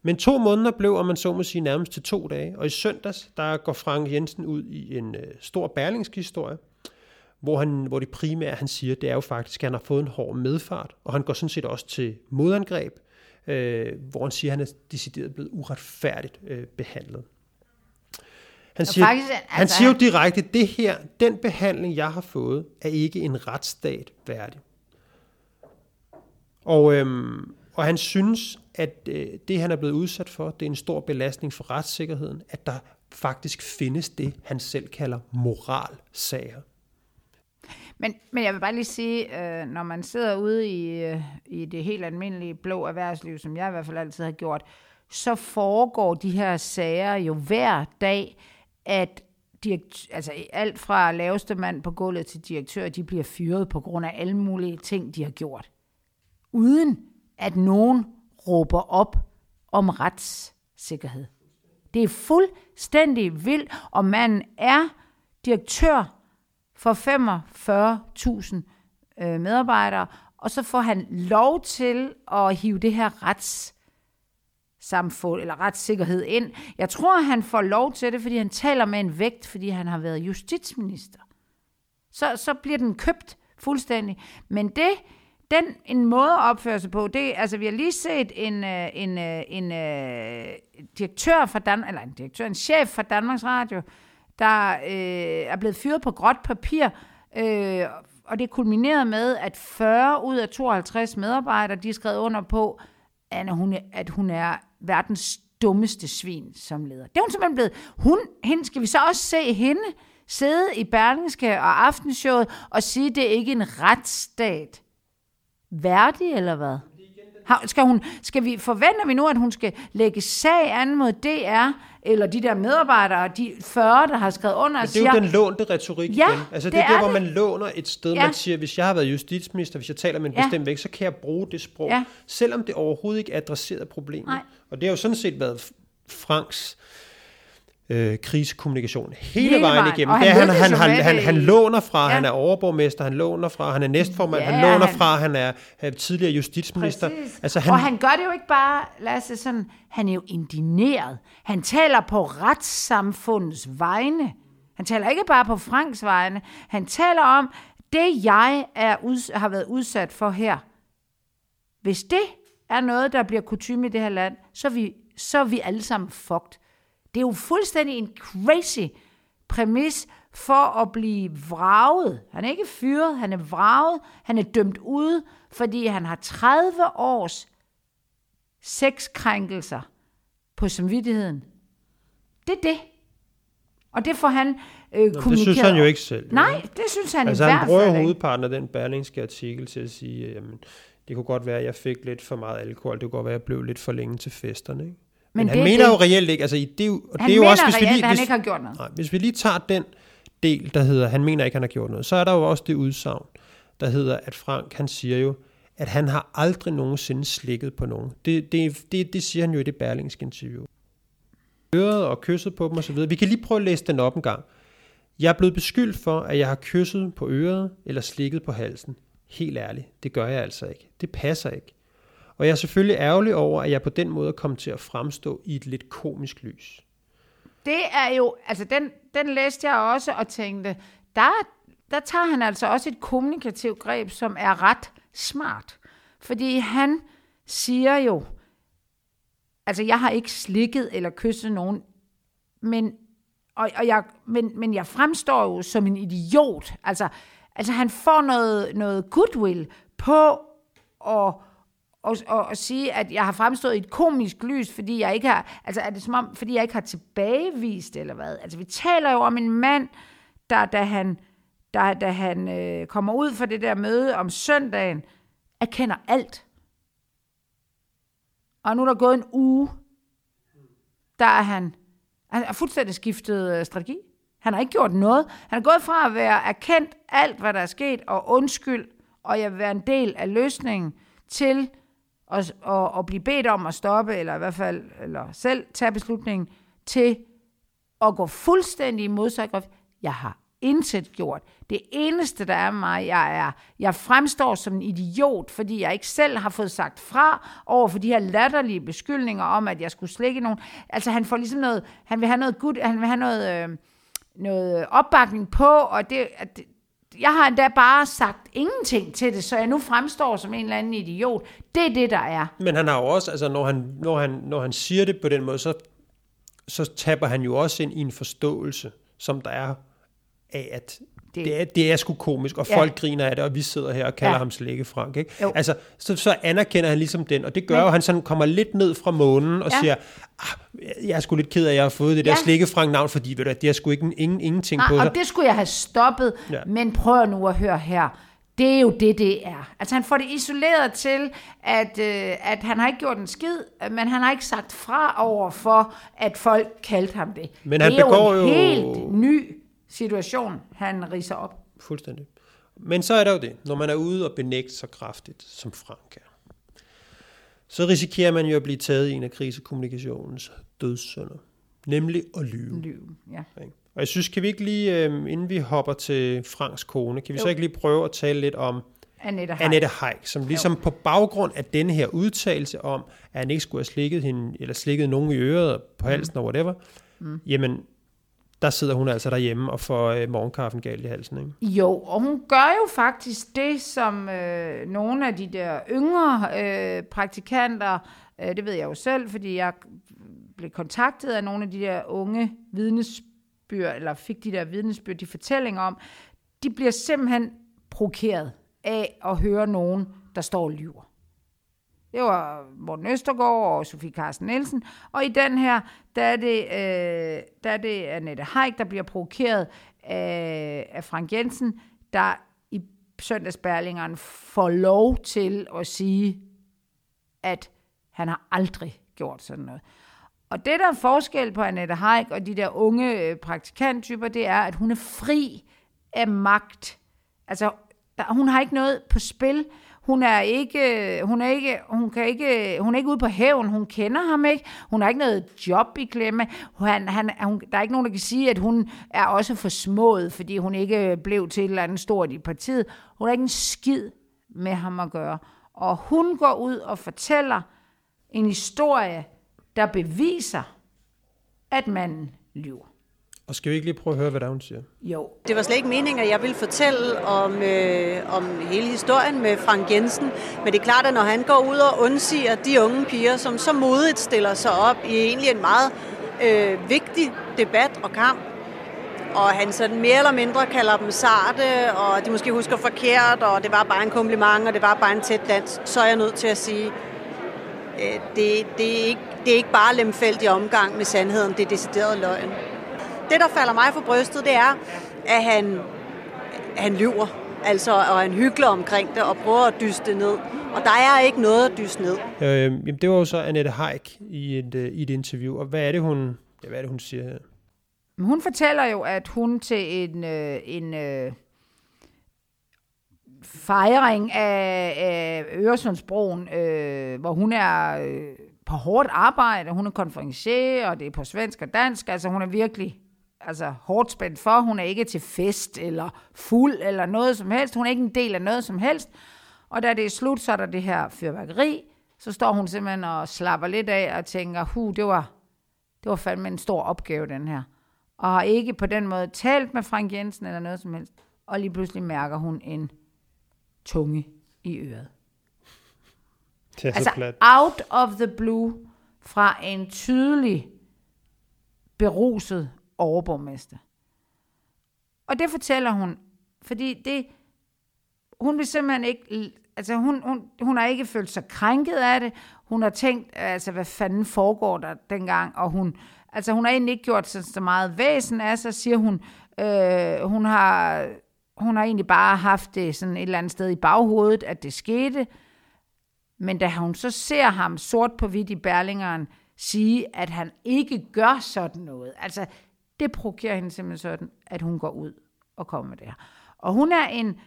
S2: Men to måneder blev, om man så må sige, nærmest til to dage. Og i søndags, der går Frank Jensen ud i en øh, stor berlingske historie, hvor, han, hvor det primære, han siger, det er jo faktisk, at han har fået en hård medfart, og han går sådan set også til modangreb, øh, hvor han siger, at han er decideret blevet uretfærdigt øh, behandlet. Han siger,
S1: faktisk, altså,
S2: han siger jo direkte, det her, den behandling, jeg har fået, er ikke en retsstat værdig. Og, øhm, og han synes, at øh, det, han er blevet udsat for, det er en stor belastning for retssikkerheden, at der faktisk findes det, han selv kalder moralsager.
S1: Men, men jeg vil bare lige sige, øh, når man sidder ude i, øh, i det helt almindelige blå erhvervsliv, som jeg i hvert fald altid har gjort, så foregår de her sager jo hver dag, at direkt, altså alt fra laveste mand på gulvet til direktør, de bliver fyret på grund af alle mulige ting, de har gjort. Uden at nogen råber op om retssikkerhed. Det er fuldstændig vildt, og man er direktør for 45.000 øh, medarbejdere, og så får han lov til at hive det her retssamfund eller retssikkerhed ind. Jeg tror, han får lov til det, fordi han taler med en vægt, fordi han har været justitsminister. Så, så bliver den købt fuldstændig. Men det, den en måde at opføre sig på, det altså vi har lige set en, øh, en, øh, en, en direktør for Dan eller en direktør, en chef for Danmarks Radio, der øh, er blevet fyret på gråt papir, øh, og det kulminerede med, at 40 ud af 52 medarbejdere, de er skrevet under på, at hun, at hun er verdens dummeste svin som leder. Det er hun simpelthen blevet. Hun, hende, skal vi så også se hende sidde i Berlingske og Aftenshowet og sige, at det er ikke en retsstat. Værdig eller hvad? Har, skal, hun, skal vi, forventer vi nu, at hun skal lægge sag an mod DR, eller de der medarbejdere, de 40, der har skrevet under
S2: siger... Det er jo den lånte retorik
S1: ja,
S2: igen. Altså det, det er der, hvor man låner et sted, ja. man siger, hvis jeg har været justitsminister, hvis jeg taler med en ja. bestemt vægt, så kan jeg bruge det sprog, ja. selvom det overhovedet ikke adresserer problemet. Nej. Og det har jo sådan set været Franks øh, krisekommunikation hele, hele vejen, vejen igennem. Det han, han, han, han, han, han låner fra, ja. han er overborgmester, han låner fra, han er næstformand, ja, han låner han, fra, han er, er tidligere justitsminister.
S1: Altså, han, og han gør det jo ikke bare, Lasse, sådan, han er jo indineret. Han taler på retssamfundets vegne. Han taler ikke bare på Franks vegne. Han taler om, det jeg er ud, har været udsat for her. Hvis det er noget, der bliver kutume i det her land, så er vi, så er vi alle sammen fucked. Det er jo fuldstændig en crazy præmis for at blive vraget. Han er ikke fyret, han er vraget, han er dømt ud, fordi han har 30 års sexkrænkelser på samvittigheden. Det er det. Og det får han øh, kommunikeret.
S2: det synes han jo ikke selv.
S1: Nej, det synes han
S2: altså,
S1: i
S2: han
S1: hvert
S2: bruger
S1: fald
S2: jo
S1: ikke.
S2: hovedparten af den berlingske artikel til at sige, at jamen, det kunne godt være, at jeg fik lidt for meget alkohol. Det kunne godt være, at jeg blev lidt for længe til festerne. Ikke? Men, Men han
S1: det er
S2: mener
S1: det.
S2: jo reelt ikke, altså det, er jo- og det er jo også, hvis vi
S1: reelt,
S2: lige,
S1: at han
S2: hvis,
S1: ikke har gjort noget.
S2: nej, hvis vi lige tager den del, der hedder, han mener ikke, han har gjort noget, så er der jo også det udsagn, der hedder, at Frank, han siger jo, at han har aldrig nogensinde slikket på nogen. Det, det, det, det siger han jo i det berlingske interview. Øret og kysset på dem osv. Vi kan lige prøve at læse den op en gang. Jeg er blevet beskyldt for, at jeg har kysset på øret eller slikket på halsen. Helt ærligt, det gør jeg altså ikke. Det passer ikke. Og jeg er selvfølgelig ærgerlig over, at jeg på den måde kom til at fremstå i et lidt komisk lys.
S1: Det er jo, altså den, den læste jeg også og tænkte, der, der tager han altså også et kommunikativt greb, som er ret smart. Fordi han siger jo, altså jeg har ikke slikket eller kysset nogen, men, og, og jeg, men, men jeg fremstår jo som en idiot. Altså, altså han får noget, noget goodwill på at og, og, og sige, at jeg har fremstået i et komisk lys, fordi jeg ikke har, altså er det som om, fordi jeg ikke har tilbagevist, eller hvad? Altså vi taler jo om en mand, der da han, der, da han øh, kommer ud fra det der møde om søndagen, erkender alt. Og nu er der gået en uge, der er han, han har fuldstændig skiftet øh, strategi. Han har ikke gjort noget. Han er gået fra at være erkendt alt, hvad der er sket, og undskyld, og jeg vil være en del af løsningen, til og, og, og blive bedt om at stoppe, eller i hvert fald eller selv tage beslutningen, til at gå fuldstændig i modsat. Jeg har intet gjort. Det eneste, der er mig, jeg er, jeg fremstår som en idiot, fordi jeg ikke selv har fået sagt fra over for de her latterlige beskyldninger om, at jeg skulle slikke nogen. Altså han får ligesom noget, han vil have noget good, han vil have noget, øh, noget opbakning på, og det, at det, jeg har endda bare sagt ingenting til det, så jeg nu fremstår som en eller anden idiot. Det er det, der er.
S2: Men han har jo også, altså når han, når han, når han siger det på den måde, så, så taber han jo også ind i en forståelse, som der er af, at det, det, er, det er sgu komisk, og
S1: Ja.
S2: folk griner af det, og vi sidder her og kalder
S1: Ja.
S2: ham Slikke Frank. Ikke?
S1: Jo.
S2: Altså, så, så anerkender han ligesom den, og det gør
S1: Men-
S2: jo, at han sådan kommer lidt ned fra månen og
S1: Ja.
S2: siger, ah, jeg er sgu lidt ked af, at jeg har fået det der
S1: Ja.
S2: Slikke Frank navn, fordi ved du, det er sgu ikke ingen, ingenting på
S1: Nej,
S2: sig.
S1: og det skulle jeg have stoppet. Ja. men prøv nu at høre her. Det er jo det, det er. Altså han får det isoleret til, at, øh, at han har ikke gjort en skid, men han har ikke sagt fra over for, at folk kaldte ham det.
S2: Men han
S1: det er
S2: begår
S1: jo en
S2: jo-
S1: helt ny situation, han riser op.
S2: Fuldstændig. Men så er der jo det, når man er ude og benægte sig kraftigt, som Frank er, så risikerer man jo at blive taget i en af krisekommunikationens dødssynder, nemlig at lyve.
S1: Lyv, ja.
S2: Og jeg synes, kan vi ikke lige, øh, inden vi hopper til Franks kone, kan vi
S1: Jo.
S2: så ikke lige prøve at tale lidt om
S1: Annette Heick.
S2: Annette Heik, som ligesom på baggrund af denne her udtalelse om, at han ikke skulle have slikket hende, eller slikket nogen i øret, på halsen og whatever, mm. jamen, der sidder hun altså derhjemme og får øh, morgenkaffen galt i halsen. Ikke?
S1: Jo, og hun gør jo faktisk det, som øh, nogle af de der yngre øh, praktikanter, øh, det ved jeg jo selv, fordi jeg blev kontaktet af nogle af de der unge vidnesbyr, eller fik de der vidnesbyr, de fortællinger om, de bliver simpelthen provokeret af at høre nogen, der står og lyver. Det var Morten Østergaard og Sofie Carsten Nielsen. Og i den her, der er det, øh, der er det Annette Heik, der bliver provokeret af, af Frank Jensen, der i søndagsbærlingeren får lov til at sige, at han har aldrig gjort sådan noget. Og det, der er forskel på Annette Heik og de der unge øh, praktikanttyper, det er, at hun er fri af magt. Altså, der, hun har ikke noget på spil. Hun er ikke, hun er ikke, hun kan ikke, hun er ikke ude på hævn. Hun kender ham ikke. Hun har ikke noget job i klemme. Han, han, hun, der er ikke nogen, der kan sige, at hun er også for smået, fordi hun ikke blev til et eller andet stort i partiet. Hun har ikke en skid med ham at gøre. Og hun går ud og fortæller en historie, der beviser, at manden lyver.
S2: Og skal vi ikke lige prøve at høre, hvad der hun siger?
S1: Jo.
S5: Det var slet ikke meningen, at jeg ville fortælle om, øh, om hele historien med Frank Jensen. Men det er klart, at når han går ud og undsiger de unge piger, som så modigt stiller sig op i egentlig en meget øh, vigtig debat og kamp, og han sådan mere eller mindre kalder dem sarte, og de måske husker forkert, og det var bare en kompliment, og det var bare en tæt dans, så er jeg nødt til at sige, øh, det, det, er ikke, det er ikke bare lemfældig omgang med sandheden, det er decideret løgn. Det, der falder mig for brystet, det er, at han, han lyver, altså, og han hygler omkring det og prøver at dyste det ned. Og der er ikke noget at dyste ned.
S2: Øh, jamen, det var jo så Annette Haik i et, øh, i et interview, og hvad er det, hun, ja, hvad er det, hun siger her?
S1: Men hun fortæller jo, at hun til en, øh, en øh, fejring af, af Øresundsbroen, øh, hvor hun er øh, på hårdt arbejde, hun er konferencier, og det er på svensk og dansk, altså hun er virkelig altså, hårdt spændt for, hun er ikke til fest eller fuld eller noget som helst, hun er ikke en del af noget som helst, og da det er slut, så er der det her fyrværkeri, så står hun simpelthen og slapper lidt af og tænker, hu, det var, det var fandme en stor opgave, den her og har ikke på den måde talt med Frank Jensen eller noget som helst. Og lige pludselig mærker hun en tunge i øret.
S2: Det er så
S1: Altså
S2: plat.
S1: out of the blue fra en tydelig beruset overborgmester. Og det fortæller hun, fordi det, hun vil simpelthen ikke, altså hun, hun, hun har ikke følt sig krænket af det. Hun har tænkt, altså hvad fanden foregår der dengang, og hun, altså hun har egentlig ikke gjort så, meget væsen af sig, siger hun. Øh, hun har, hun har egentlig bare haft det sådan et eller andet sted i baghovedet, at det skete. Men da hun så ser ham sort på hvidt i Berlingeren sige, at han ikke gør sådan noget, altså det provokerer hende simpelthen sådan, at hun går ud og kommer med det her. Og hun er, en,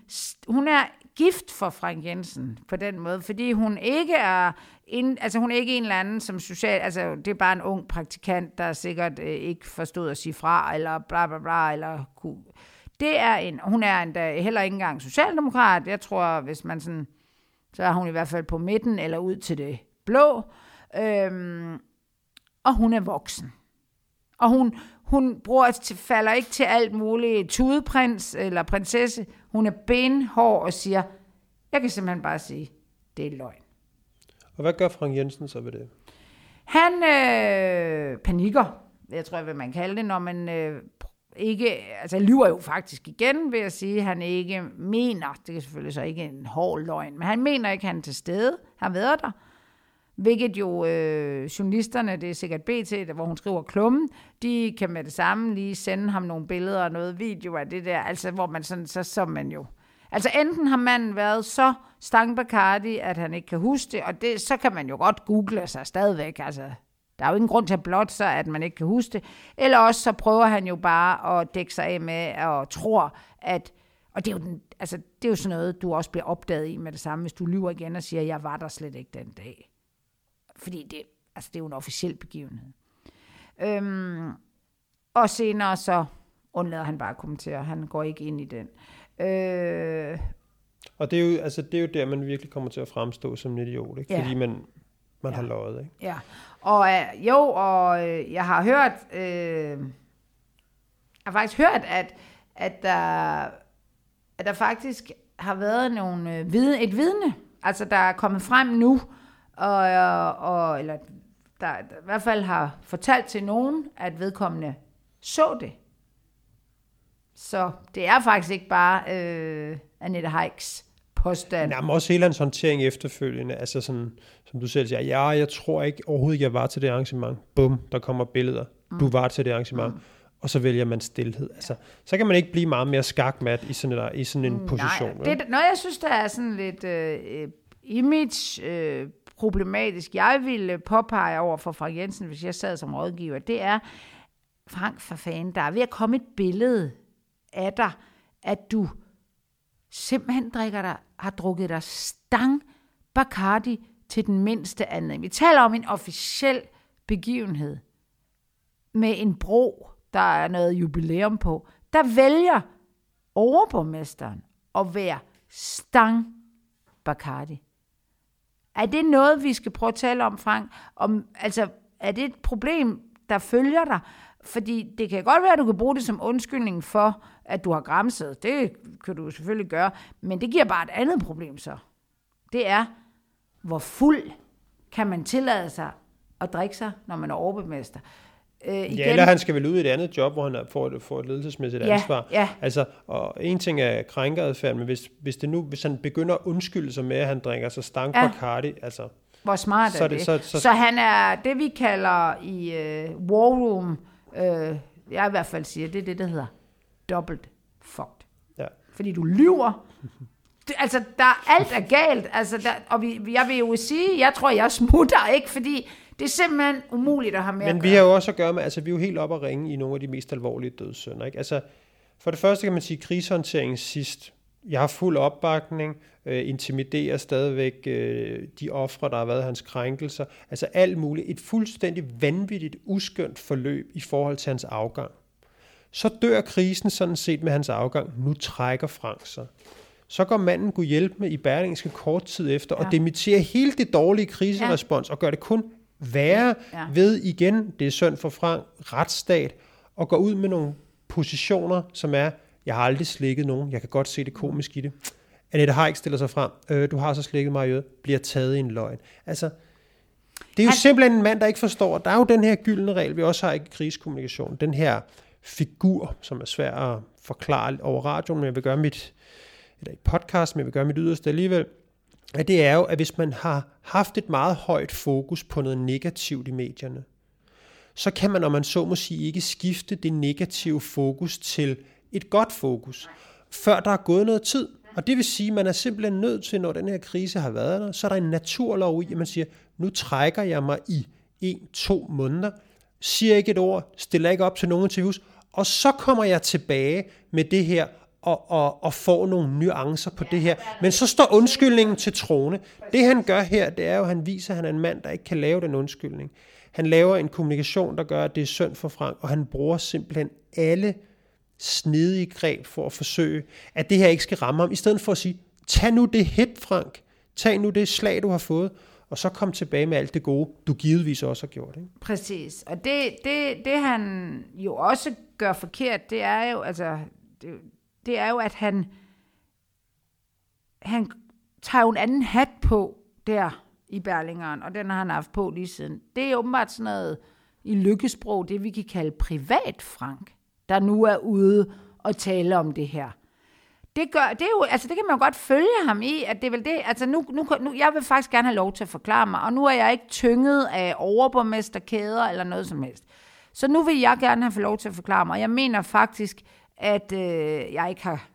S1: hun er gift for Frank Jensen på den måde, fordi hun ikke er, en, altså hun er ikke en eller anden som social, altså det er bare en ung praktikant, der sikkert øh, ikke forstod at sige fra, eller bla bla bla, eller kunne. Det er en, hun er endda heller ikke engang socialdemokrat. Jeg tror, hvis man sådan, så er hun i hvert fald på midten, eller ud til det blå. Øhm, og hun er voksen. Og hun, hun bruger falder ikke til alt muligt tudeprins eller prinsesse. Hun er benhård og siger, jeg kan simpelthen bare sige, det er løgn.
S2: Og hvad gør Frank Jensen så ved det?
S1: Han øh, panikker, jeg tror, hvad man kalder det, når man øh, ikke, altså lyver jo faktisk igen ved at sige, at han ikke mener, det er selvfølgelig så ikke en hård løgn, men han mener ikke, at han er til stede, har været der. Hvilket jo øh, journalisterne, det er sikkert BT, hvor hun skriver klummen, de kan med det samme lige sende ham nogle billeder og noget video af det der, altså hvor man sådan, så som man jo. Altså enten har manden været så stangbacardi, at han ikke kan huske det, og det, så kan man jo godt google sig stadigvæk, altså der er jo ingen grund til at blot sig, at man ikke kan huske det. Eller også så prøver han jo bare at dække sig af med og tror, at og det er, jo den, altså, det er jo sådan noget, du også bliver opdaget i med det samme, hvis du lyver igen og siger, jeg var der slet ikke den dag. Fordi det, altså, det er jo en officiel begivenhed. Øhm, og senere så undlader han bare at kommentere. Han går ikke ind i den. Øh,
S2: Og det er, jo, altså, det er jo der, man virkelig kommer til at fremstå som en idiot, ikke?
S1: Ja.
S2: fordi man, man
S1: Ja.
S2: har løjet. Ikke?
S1: Ja, og øh, jo, og øh, jeg har hørt, øh, jeg har faktisk hørt, at, at, der, at der faktisk har været nogle, øh, vid, et vidne, altså der er kommet frem nu, og, og eller der, der i hvert fald har fortalt til nogen, at vedkommende så det. Så det er faktisk ikke bare øh, Annette Heiks påstand.
S2: Nej, men også hele hans håndtering efterfølgende, altså sådan, som du selv siger, ja, jeg tror ikke overhovedet, jeg var til det arrangement. Bum, der kommer billeder. Du var til det arrangement. Og så vælger man stillhed. Altså, så kan man ikke blive meget mere skakmat i sådan, et, i sådan en position.
S1: Nej, det, noget jeg synes, der er sådan lidt øh, image øh, problematisk, jeg ville påpege over for Frank Jensen, hvis jeg sad som rådgiver, det er, Frank for fanden, der er ved at komme et billede af dig, at du simpelthen drikker dig, har drukket dig stang Bacardi til den mindste anden. Vi taler om en officiel begivenhed med en bro, der er noget jubilæum på. Der vælger overborgmesteren at være stang Bacardi. Er det noget, vi skal prøve at tale om, Frank? Om, altså, er det et problem, der følger dig? fordi det kan godt være, at du kan bruge det som undskyldning for, at du har græmset. Det kan du selvfølgelig gøre, men det giver bare et andet problem så. Det er, hvor fuld kan man tillade sig at drikke sig, når man er overbemester.
S2: Øh, igen. Ja, eller han skal vel ud i et andet job, hvor han får, får et ledelsesmæssigt
S1: Ja,
S2: ansvar.
S1: ja.
S2: Altså, og en ting er krænkeradfærd, men hvis, hvis, det nu, hvis han begynder at undskylde sig med, at han drikker sig stank
S1: Ja.
S2: Bacardi, altså,
S1: Hvor smart
S2: Så
S1: er
S2: det-
S1: det?
S2: så-
S1: Så,
S2: så-
S1: så, han er det, vi kalder i uh, War Room, uh, jeg i hvert fald siger, det er det, der hedder dobbelt fucked.
S2: ja.
S1: Fordi du lyver. Det, altså, der, alt er galt. Altså, der, og vi, jeg vil jo sige, jeg tror, jeg smutter, ikke? Fordi det er simpelthen umuligt at have med
S2: Men vi har jo også at gøre med, altså vi er jo helt op at ringe i nogle af de mest alvorlige dødssynder. Ikke? Altså, for det første kan man sige, krisehåndteringen sidst. Jeg har fuld opbakning, øh, intimiderer stadigvæk øh, de ofre, der har været hans krænkelser. Altså alt muligt. Et fuldstændig vanvittigt, uskyndt forløb i forhold til hans afgang. Så dør krisen sådan set med hans afgang. Nu trækker Frank sig. Så går manden kunne hjælpe med i Berlingske kort tid efter. Ja. og demitterer hele det dårlige kriserespons ja. og gør det kun værre ja. Ved igen, det er synd for Frank, retsstat, og går ud med nogle positioner, som er, jeg har aldrig slikket nogen, jeg kan godt se det komisk i det. Annette Haik stiller sig frem, øh, du har så slikket mig i bliver taget i en løgn. Altså, det er jo
S1: Han-
S2: simpelthen en mand, der ikke forstår. Der er jo den her gyldne regel, vi også har i krigskommunikation. Den her figur, som er svær at forklare over radioen, men jeg vil gøre mit, eller i podcast, men jeg vil gøre mit yderste alligevel, at det er jo, at hvis man har haft et meget højt fokus på noget negativt i medierne, så kan man, når man så må sige, ikke skifte det negative fokus til et godt fokus, før der er gået noget tid. Og det vil sige, at man er simpelthen nødt til, når den her krise har været der, så er der en naturlov i, at man siger, nu trækker jeg mig i en, to måneder, siger ikke et ord, stiller ikke op til nogen interviews, og så kommer jeg tilbage med det her, og, og, og får nogle nuancer på det her. Men så står undskyldningen til trone. Det han gør her, det er jo, at han viser, at han er en mand, der ikke kan lave den undskyldning. Han laver en kommunikation, der gør, at det er synd for Frank, og han bruger simpelthen alle snedige greb for at forsøge, at det her ikke skal ramme ham, i stedet for at sige, tag nu det hit, Frank. Tag nu det slag, du har fået, og så kom tilbage med alt det gode, du givetvis også har gjort. Ikke?
S1: Præcis. Og det, det, det, han jo også gør forkert, det er jo, altså, det, det er jo, at han, han tager jo en anden hat på der i Berlingeren, og den har han haft på lige siden. Det er åbenbart sådan noget i lykkesprog, det vi kan kalde privat Frank, der nu er ude og tale om det her. Det, gør, det, er jo, altså det kan man jo godt følge ham i, at det er vel det, altså nu, nu, nu, jeg vil faktisk gerne have lov til at forklare mig, og nu er jeg ikke tynget af overborgmesterkæder eller noget som helst. Så nu vil jeg gerne have lov til at forklare mig. Jeg mener faktisk, at øh, jeg ikke har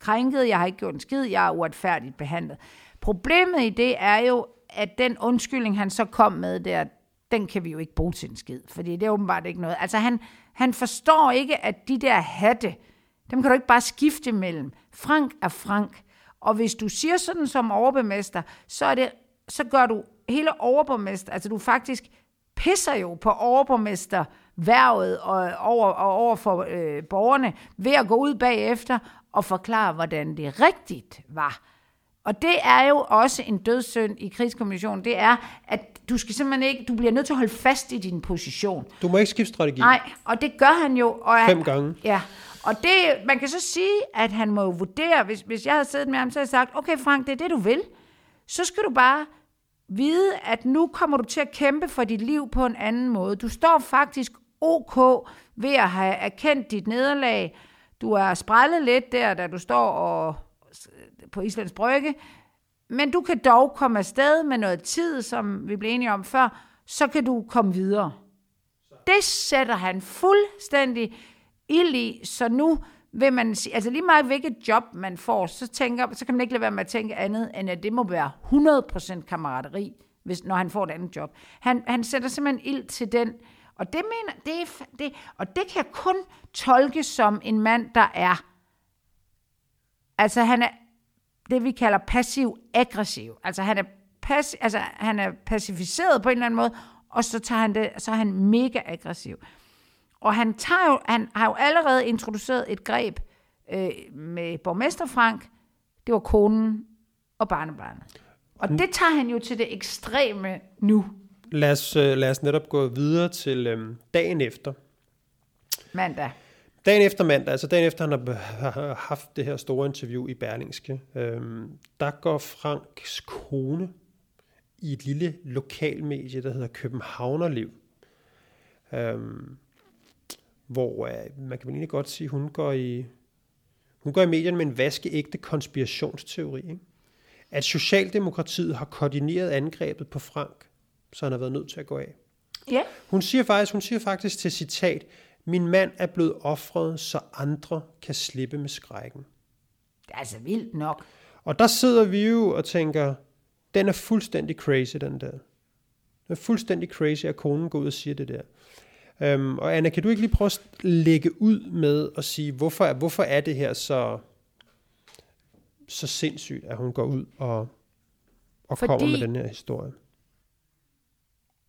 S1: krænket, jeg har ikke gjort en skid, jeg er uretfærdigt behandlet. Problemet i det er jo, at den undskyldning, han så kom med der, den kan vi jo ikke bruge til en skid, fordi det er åbenbart ikke noget. Altså han, han forstår ikke, at de der hatte, dem kan du ikke bare skifte mellem. Frank er Frank. Og hvis du siger sådan som overborgmester, så, er det, så gør du hele overborgmester, altså du faktisk pisser jo på overborgmester værvet og over, og over for øh, borgerne ved at gå ud bagefter og forklare, hvordan det rigtigt var. Og det er jo også en dødssynd i krigskommissionen. Det er, at du skal simpelthen ikke, du bliver nødt til at holde fast i din position.
S2: Du må ikke skifte strategi.
S1: Nej, og det gør han jo. Og
S2: Fem
S1: han,
S2: gange.
S1: Ja, og det, man kan så sige, at han må jo vurdere, hvis, hvis jeg havde siddet med ham, så havde jeg sagt, okay Frank, det er det, du vil. Så skal du bare vide, at nu kommer du til at kæmpe for dit liv på en anden måde. Du står faktisk ok ved at have erkendt dit nederlag. Du er sprællet lidt der, da du står og, på Islands Brygge, men du kan dog komme afsted med noget tid, som vi blev enige om før, så kan du komme videre. Det sætter han fuldstændig ild i, så nu vil man sige, altså lige meget hvilket job man får, så, tænker, så kan man ikke lade være med at tænke andet, end at det må være 100% kammerateri, hvis, når han får et andet job. Han, han sætter simpelthen ild til den, og det mener, det, er, det, og det kan kun tolkes som en mand, der er, altså han er det, vi kalder passiv-aggressiv. Altså han er, passi, altså han er pacificeret på en eller anden måde, og så, tager han det, så er han mega aggressiv. Og han, tager jo, han har jo allerede introduceret et greb øh, med borgmester Frank. Det var konen og barnebarnet. Og det tager han jo til det ekstreme nu.
S2: Lad os, øh, lad os netop gå videre til øh, dagen efter.
S1: Mandag.
S2: Dagen efter mandag, altså dagen efter han har har haft det her store interview i Berlingske, øhm, der går Franks kone i et lille lokalmedie, der hedder Københavnerliv, øhm, hvor øh, man kan vel egentlig godt sige, hun går i, hun går i medierne med en vaskeægte konspirationsteori. Ikke? At Socialdemokratiet har koordineret angrebet på Frank, så han har været nødt til at gå af.
S1: Ja.
S2: Hun siger faktisk, hun siger faktisk til citat, min mand er blevet offret, så andre kan slippe med skrækken.
S1: Det er altså vildt nok.
S2: Og der sidder vi jo og tænker, den er fuldstændig crazy, den der. Den er fuldstændig crazy, at konen går ud og siger det der. Øhm, og Anna, kan du ikke lige prøve at lægge ud med at sige, hvorfor, er- hvorfor er det her så, så sindssygt, at hun går ud og, og
S1: Fordi-
S2: kommer med den her historie?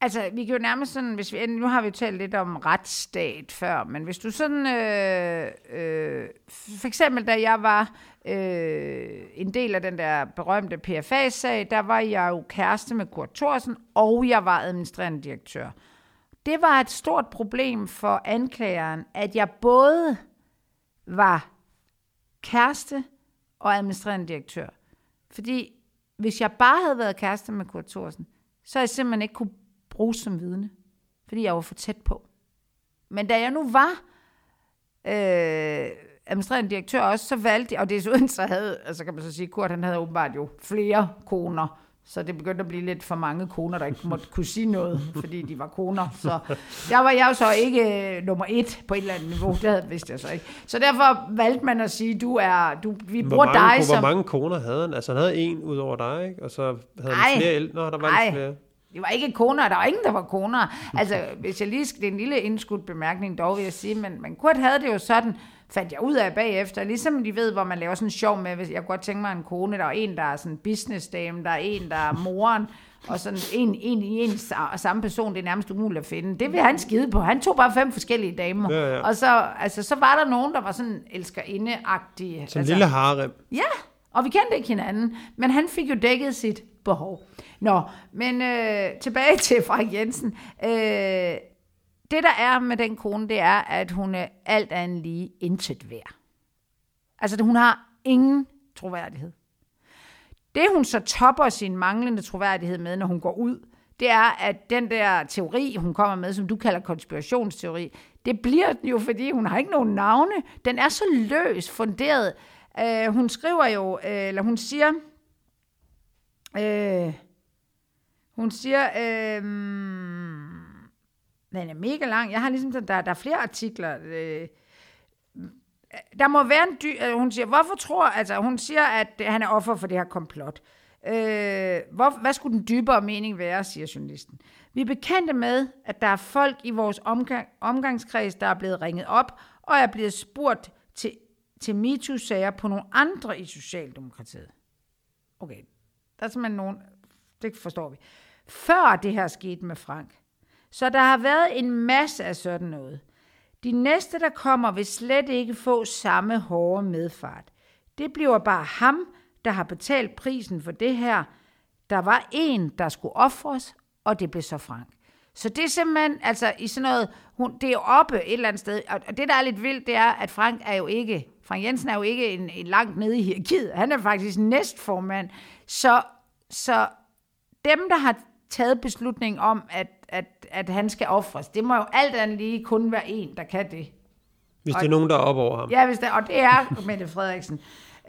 S1: Altså, vi kan jo nærmest sådan, hvis vi, nu har vi jo talt lidt om retsstat før, men hvis du sådan, øh, øh, for eksempel da jeg var øh, en del af den der berømte PFA-sag, der var jeg jo kæreste med Kurt Thorsen, og jeg var administrerende direktør. Det var et stort problem for anklageren, at jeg både var kæreste og administrerende direktør. Fordi hvis jeg bare havde været kæreste med Kurt Thorsen, så havde jeg simpelthen ikke kunne bruges som vidne. Fordi jeg var for tæt på. Men da jeg nu var øh, administrerende direktør også, så valgte jeg, og desuden så havde, altså kan man så sige, Kurt han havde åbenbart jo flere koner, så det begyndte at blive lidt for mange koner, der ikke måtte kunne sige noget, fordi de var koner. Så der var jeg jo så ikke øh, nummer et på et eller andet niveau, det havde, vidste jeg så ikke. Så derfor valgte man at sige, du er, du, vi
S2: Hvor
S1: bruger
S2: mange,
S1: dig
S2: hvor
S1: som...
S2: mange koner havde han? Altså han havde en ud over dig, ikke? Og så havde
S1: Ej.
S2: han flere ældre. Der var
S1: Ej.
S2: flere.
S1: Det var ikke koner, der var ingen, der var koner. Altså, hvis jeg lige skal, det er en lille indskudt bemærkning dog, vil jeg sige, men, men Kurt havde det jo sådan, fandt jeg ud af bagefter, ligesom de ved, hvor man laver sådan en sjov med, hvis jeg kunne godt tænke mig en kone, der er en, der er sådan business dame, der er en, der er moren, og sådan en, en i en sa- samme person, det er nærmest umuligt at finde. Det vil han skide på. Han tog bare fem forskellige damer.
S2: Ja, ja.
S1: Og så, altså, så var der nogen, der var sådan elskerinde-agtige.
S2: Som
S1: altså,
S2: lille harem.
S1: Ja, og vi kendte ikke hinanden, men han fik jo dækket sit behov. Nå, men øh, tilbage til Frank Jensen. Øh, det der er med den kone, det er, at hun er alt andet lige intet værd. Altså, hun har ingen troværdighed. Det hun så topper sin manglende troværdighed med, når hun går ud, det er, at den der teori, hun kommer med, som du kalder konspirationsteori, det bliver den jo, fordi hun har ikke nogen navne. Den er så løs funderet. Øh, hun skriver jo, øh, eller hun siger, øh, hun siger, øh, den er mega lang. Jeg har ligesom, sådan- der, der er flere artikler. Øh, der må være en dy... Øh, hun siger, hvorfor tror... Altså, hun siger, at han er offer for det her komplot. Øh, hvor, hvad skulle den dybere mening være, siger journalisten. Vi er bekendte med, at der er folk i vores omgang, omgangskreds, der er blevet ringet op, og er blevet spurgt til, til MeToo-sager på nogle andre i Socialdemokratiet. Okay, der er simpelthen nogen... Det forstår vi. Før det her skete med Frank, så der har været en masse af sådan noget. De næste, der kommer, vil slet ikke få samme hårde medfart. Det bliver bare ham, der har betalt prisen for det her. Der var en, der skulle ofres, og det blev så Frank. Så det er simpelthen, altså i sådan noget, hun, det er oppe et eller andet sted, og det, der er lidt vildt, det er, at Frank er jo ikke, Frank Jensen er jo ikke en, en langt nede i hierarkiet. Han er faktisk næstformand. Så, så dem, der har taget beslutning om, at, at, at han skal ofres, det må jo alt andet lige kun være en, der kan det.
S2: Hvis det er nogen, der er op over ham.
S1: Ja, hvis det, og det er Mette Frederiksen.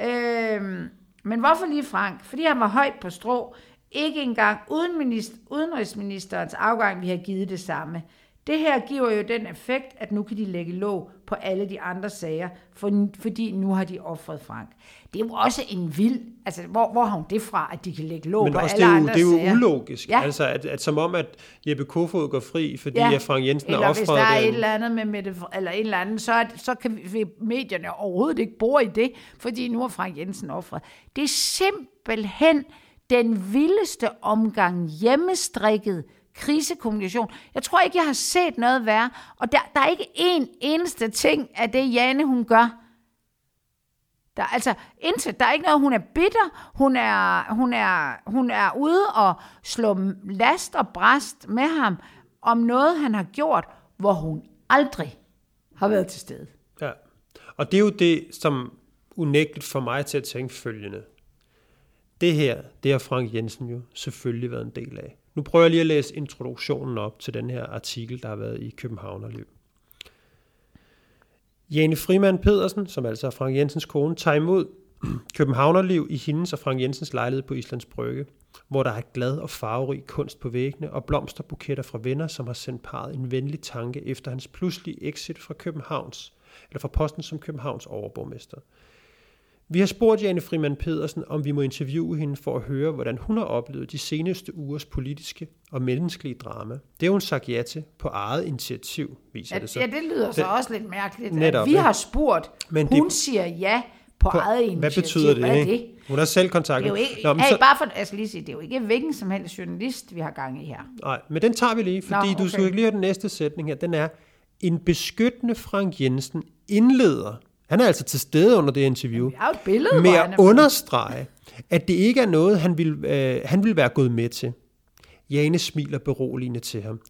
S1: Øhm, men hvorfor lige Frank? Fordi han var højt på strå. Ikke engang uden minister, udenrigsministerens afgang, vi har givet det samme. Det her giver jo den effekt, at nu kan de lægge låg på alle de andre sager, for, fordi nu har de offret Frank. Det er jo også en vild... Altså, hvor, hvor har hun det fra, at de kan lægge låg
S2: Men
S1: på
S2: også,
S1: alle
S2: det er, jo,
S1: andre
S2: det er jo
S1: sager?
S2: ulogisk.
S1: Ja.
S2: Altså, at, at som om, at Jeppe Kofod går fri, fordi ja. at Frank Jensen
S1: eller
S2: er
S1: hvis
S2: offret.
S1: der er
S2: den-
S1: et eller andet med Mette, eller en eller anden, så, så kan vi, medierne overhovedet ikke bore i det, fordi nu er Frank Jensen offret. Det er simpelthen den vildeste omgang hjemmestrikket krisekommunikation. Jeg tror ikke, jeg har set noget værre, og der, der er ikke en eneste ting af det, Jane hun gør, der, altså, intet. Der er ikke noget, hun er bitter. Hun er, hun er, hun er ude og slå last og bræst med ham om noget, han har gjort, hvor hun aldrig har været til stede.
S2: Ja. Og det er jo det, som unægteligt for mig til at tænke følgende. Det her, det har Frank Jensen jo selvfølgelig været en del af. Nu prøver jeg lige at læse introduktionen op til den her artikel, der har været i Københavnerliv. Jane Frimand Pedersen, som altså er Frank Jensens kone, tager imod Københavnerliv i hendes og Frank Jensens lejlighed på Islands Brygge, hvor der er glad og farverig kunst på væggene og blomsterbuketter fra venner, som har sendt parret en venlig tanke efter hans pludselige exit fra Københavns, eller fra posten som Københavns overborgmester. Vi har spurgt Jane Frimand Pedersen, om vi må interviewe hende for at høre, hvordan hun har oplevet de seneste ugers politiske og menneskelige drama. Det har hun sagt ja til på eget initiativ, viser
S1: Ja,
S2: det sig.
S1: ja, det lyder så
S2: Det-
S1: også lidt mærkeligt,
S2: Netop,
S1: at vi har spurgt,
S2: Men
S1: hun
S2: det-
S1: siger ja på,
S2: På-
S1: eget initiativ.
S2: Hvad betyder det?
S1: Hvad er det?
S2: Hun har selv
S1: Det
S2: kontaktet.
S1: er jo ikke,
S2: Nå, men
S1: hey,
S2: så,
S1: bare for, skal lige sige, det er jo ikke hvilken som helst journalist, vi har gang i her.
S2: nej, men den tager vi lige, fordi
S1: Nå,
S2: du skal
S1: okay.
S2: lige høre den næste sætning her. Den er, en beskyttende Frank Jensen indleder, han er altså til stede under det interview,
S1: Vi har et billede,
S2: med at
S1: er
S2: understrege, at det ikke er noget, han vil, øh, han vil være gået med til. Jane smiler beroligende til ham.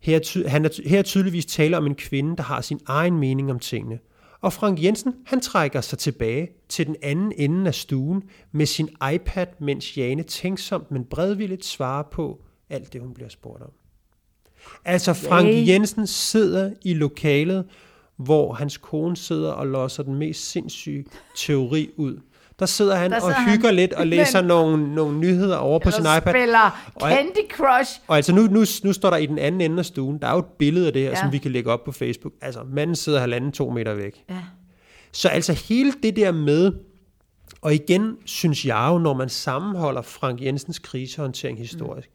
S2: Her, er ty- han er, ty- her er tydeligvis tale om en kvinde, der har sin egen mening om tingene. Og Frank Jensen, han trækker sig tilbage til den anden ende af stuen med sin iPad, mens Jane tænksomt, men bredvilligt svarer på alt det, hun bliver spurgt om. Altså Frank. Jensen sidder i lokalet, hvor hans kone sidder og losser den mest sindssyge teori ud. Der sidder han
S1: Der
S2: og
S1: sidder han.
S2: hygger lidt og læser
S1: Men-
S2: nogle, nogle nyheder over på sin iPad.
S1: spiller
S2: Og
S1: Candy Crush.
S2: Og altså nu, nu, nu står der i den anden ende af stuen, der er jo et billede af det her, ja.
S1: Ja.
S2: som vi kan lægge op på Facebook. Altså, manden sidder halvanden to meter væk.
S1: Ja.
S2: Så altså hele det der med, og igen synes jeg jo, når man sammenholder Frank Jensens krisehåndtering historisk,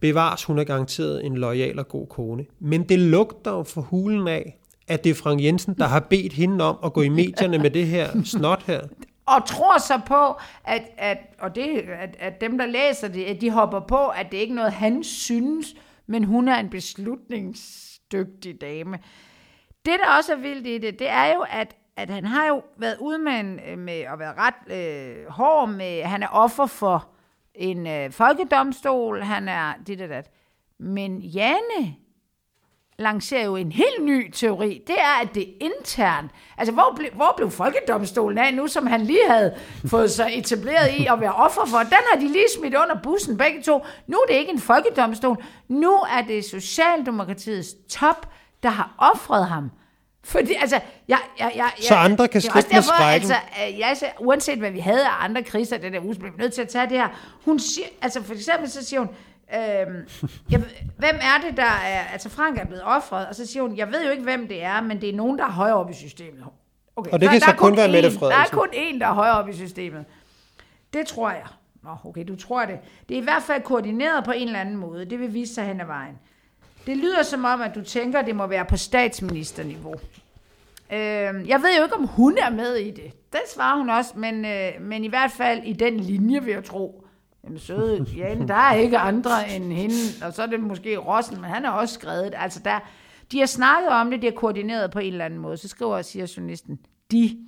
S2: bevares hun er garanteret en lojal og god kone. Men det lugter jo for hulen af, at det er Frank Jensen, der har bedt hende om at gå i medierne med det her snot her.
S1: Og tror så på, at, at, og det, at, at dem, der læser det, at de hopper på, at det ikke er noget, han synes, men hun er en beslutningsdygtig dame. Det, der også er vildt i det, det er jo, at, at han har jo været ude med, en, med at være ret øh, hård med, han er offer for en øh, folkedomstol, han er dit og dat. Men Janne lancerer jo en helt ny teori. Det er, at det er internt. Altså, hvor, ble, hvor blev folkedomstolen af nu, som han lige havde fået sig etableret i at være offer for? Den har de lige smidt under bussen, begge to. Nu er det ikke en folkedomstol. Nu er det Socialdemokratiets top, der har offret ham. Fordi, altså, jeg, jeg, jeg,
S2: Så andre kan slippe med skrækken.
S1: Altså, øh, jeg, siger, uanset hvad vi havde af andre kriser, den der så vi nødt til at tage det her. Hun siger, altså for eksempel så siger hun, øhm, jeg, hvem er det, der er, altså Frank er blevet offret, og så siger hun, jeg ved jo ikke, hvem det er, men det er nogen, der er højere oppe i systemet. Okay,
S2: Og det
S1: der-
S2: kan
S1: der
S2: så
S1: er
S2: kun være Mette
S1: Der er
S2: Frederiksen.
S1: kun én, der er højere oppe i systemet. Det tror jeg. Nå, okay, du tror det. Det er i hvert fald koordineret på en eller anden måde. Det vil vise sig hen ad vejen. Det lyder som om, at du tænker, at det må være på statsministerniveau. Øh, jeg ved jo ikke, om hun er med i det. Det svarer hun også, men, øh, men i hvert fald i den linje, vil jeg tro. Jamen søde Jane, der er ikke andre end hende, og så er det måske Rossen, men han er også skrevet. Altså der, de har snakket om det, de har koordineret på en eller anden måde. Så skriver og siger journalisten, de.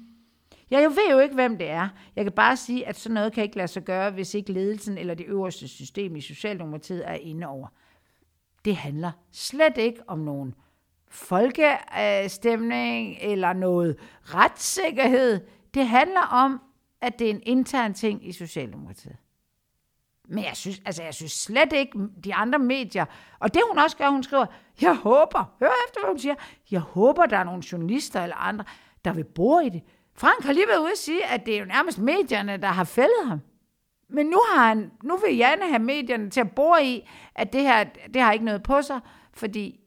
S1: Jeg ved jo ikke, hvem det er. Jeg kan bare sige, at sådan noget kan ikke lade sig gøre, hvis ikke ledelsen eller det øverste system i Socialdemokratiet er inde over. Det handler slet ikke om nogen folkestemning eller noget retssikkerhed. Det handler om, at det er en intern ting i Socialdemokratiet. Men jeg synes, altså jeg synes slet ikke, de andre medier, og det hun også gør, hun skriver, jeg håber, hør efter, hvad hun siger, jeg håber, der er nogle journalister eller andre, der vil bore i det. Frank har lige været ude at sige, at det er jo nærmest medierne, der har fældet ham. Men nu, har han, nu vil Janne have medierne til at bore i, at det her, det har ikke noget på sig, fordi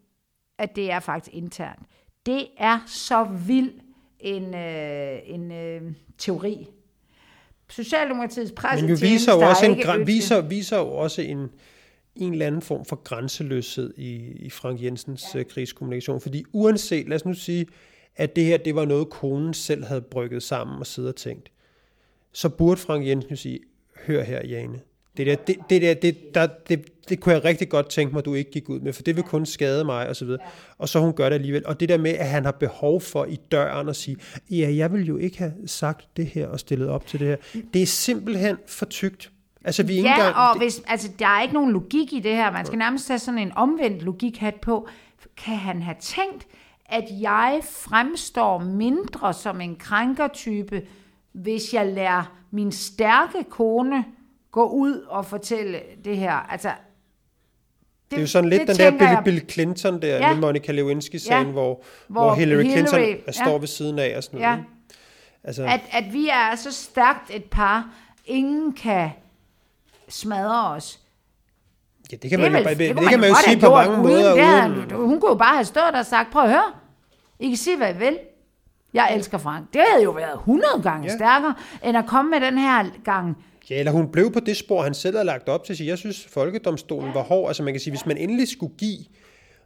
S1: at det er faktisk internt. Det er så vild en, øh, en øh, teori. Socialdemokratiets
S2: Men
S1: pressetjeneste
S2: jo viser jo også en, viser, viser jo også en, en eller anden form for grænseløshed i, i Frank Jensens ja. krigskommunikation. Fordi uanset, lad os nu sige, at det her det var noget, konen selv havde brygget sammen og siddet og tænkt, så burde Frank Jensen jo sige, hør her, Jane, det der, det, det, der, det, der, det, det kunne jeg rigtig godt tænke mig, du ikke gik ud med, for det vil kun skade mig, og så videre. Og så hun gør det alligevel. Og det der med, at han har behov for i døren at sige, ja, jeg vil jo ikke have sagt det her og stillet op til det her. Det er simpelthen for tygt. Altså, vi
S1: Ja,
S2: engang,
S1: og
S2: det,
S1: hvis, altså, der er ikke nogen logik i det her. Man skal nærmest have sådan en omvendt logikhat på. Kan han have tænkt, at jeg fremstår mindre som en krænkertype, hvis jeg lader min stærke kone gå ud og fortælle det her. Altså,
S2: Det er jo sådan lidt
S1: det
S2: den der Bill,
S1: jeg-
S2: Bill Clinton der,
S1: Ja.
S2: ja. Monica Lewinsky-sagen,
S1: Ja.
S2: hvor, hvor,
S1: Hvor
S2: hvor Hillary, Clinton
S1: Hillary-
S2: er, står
S1: ja.
S2: ved siden af og sådan
S1: Ja.
S2: noget. ikke? Altså,
S1: at, at vi er så stærkt et par, ingen kan smadre os.
S2: ja, det kan man, jo, bare, det, det,
S1: kunne
S2: kan man jo sige på mange
S1: uden.
S2: måder.
S1: Det
S2: uden,
S1: han- hun kunne jo bare have stået og sagt, prøv at høre, I kan sige, hvad I vil. Jeg elsker Frank. Det havde jo været 100 gange
S2: Ja.
S1: stærkere, end at komme med den her gang.
S2: Ja, eller hun blev på det spor, han selv havde lagt op til at sige, jeg synes, folkedomstolen var hård. Altså man kan sige, hvis man endelig skulle give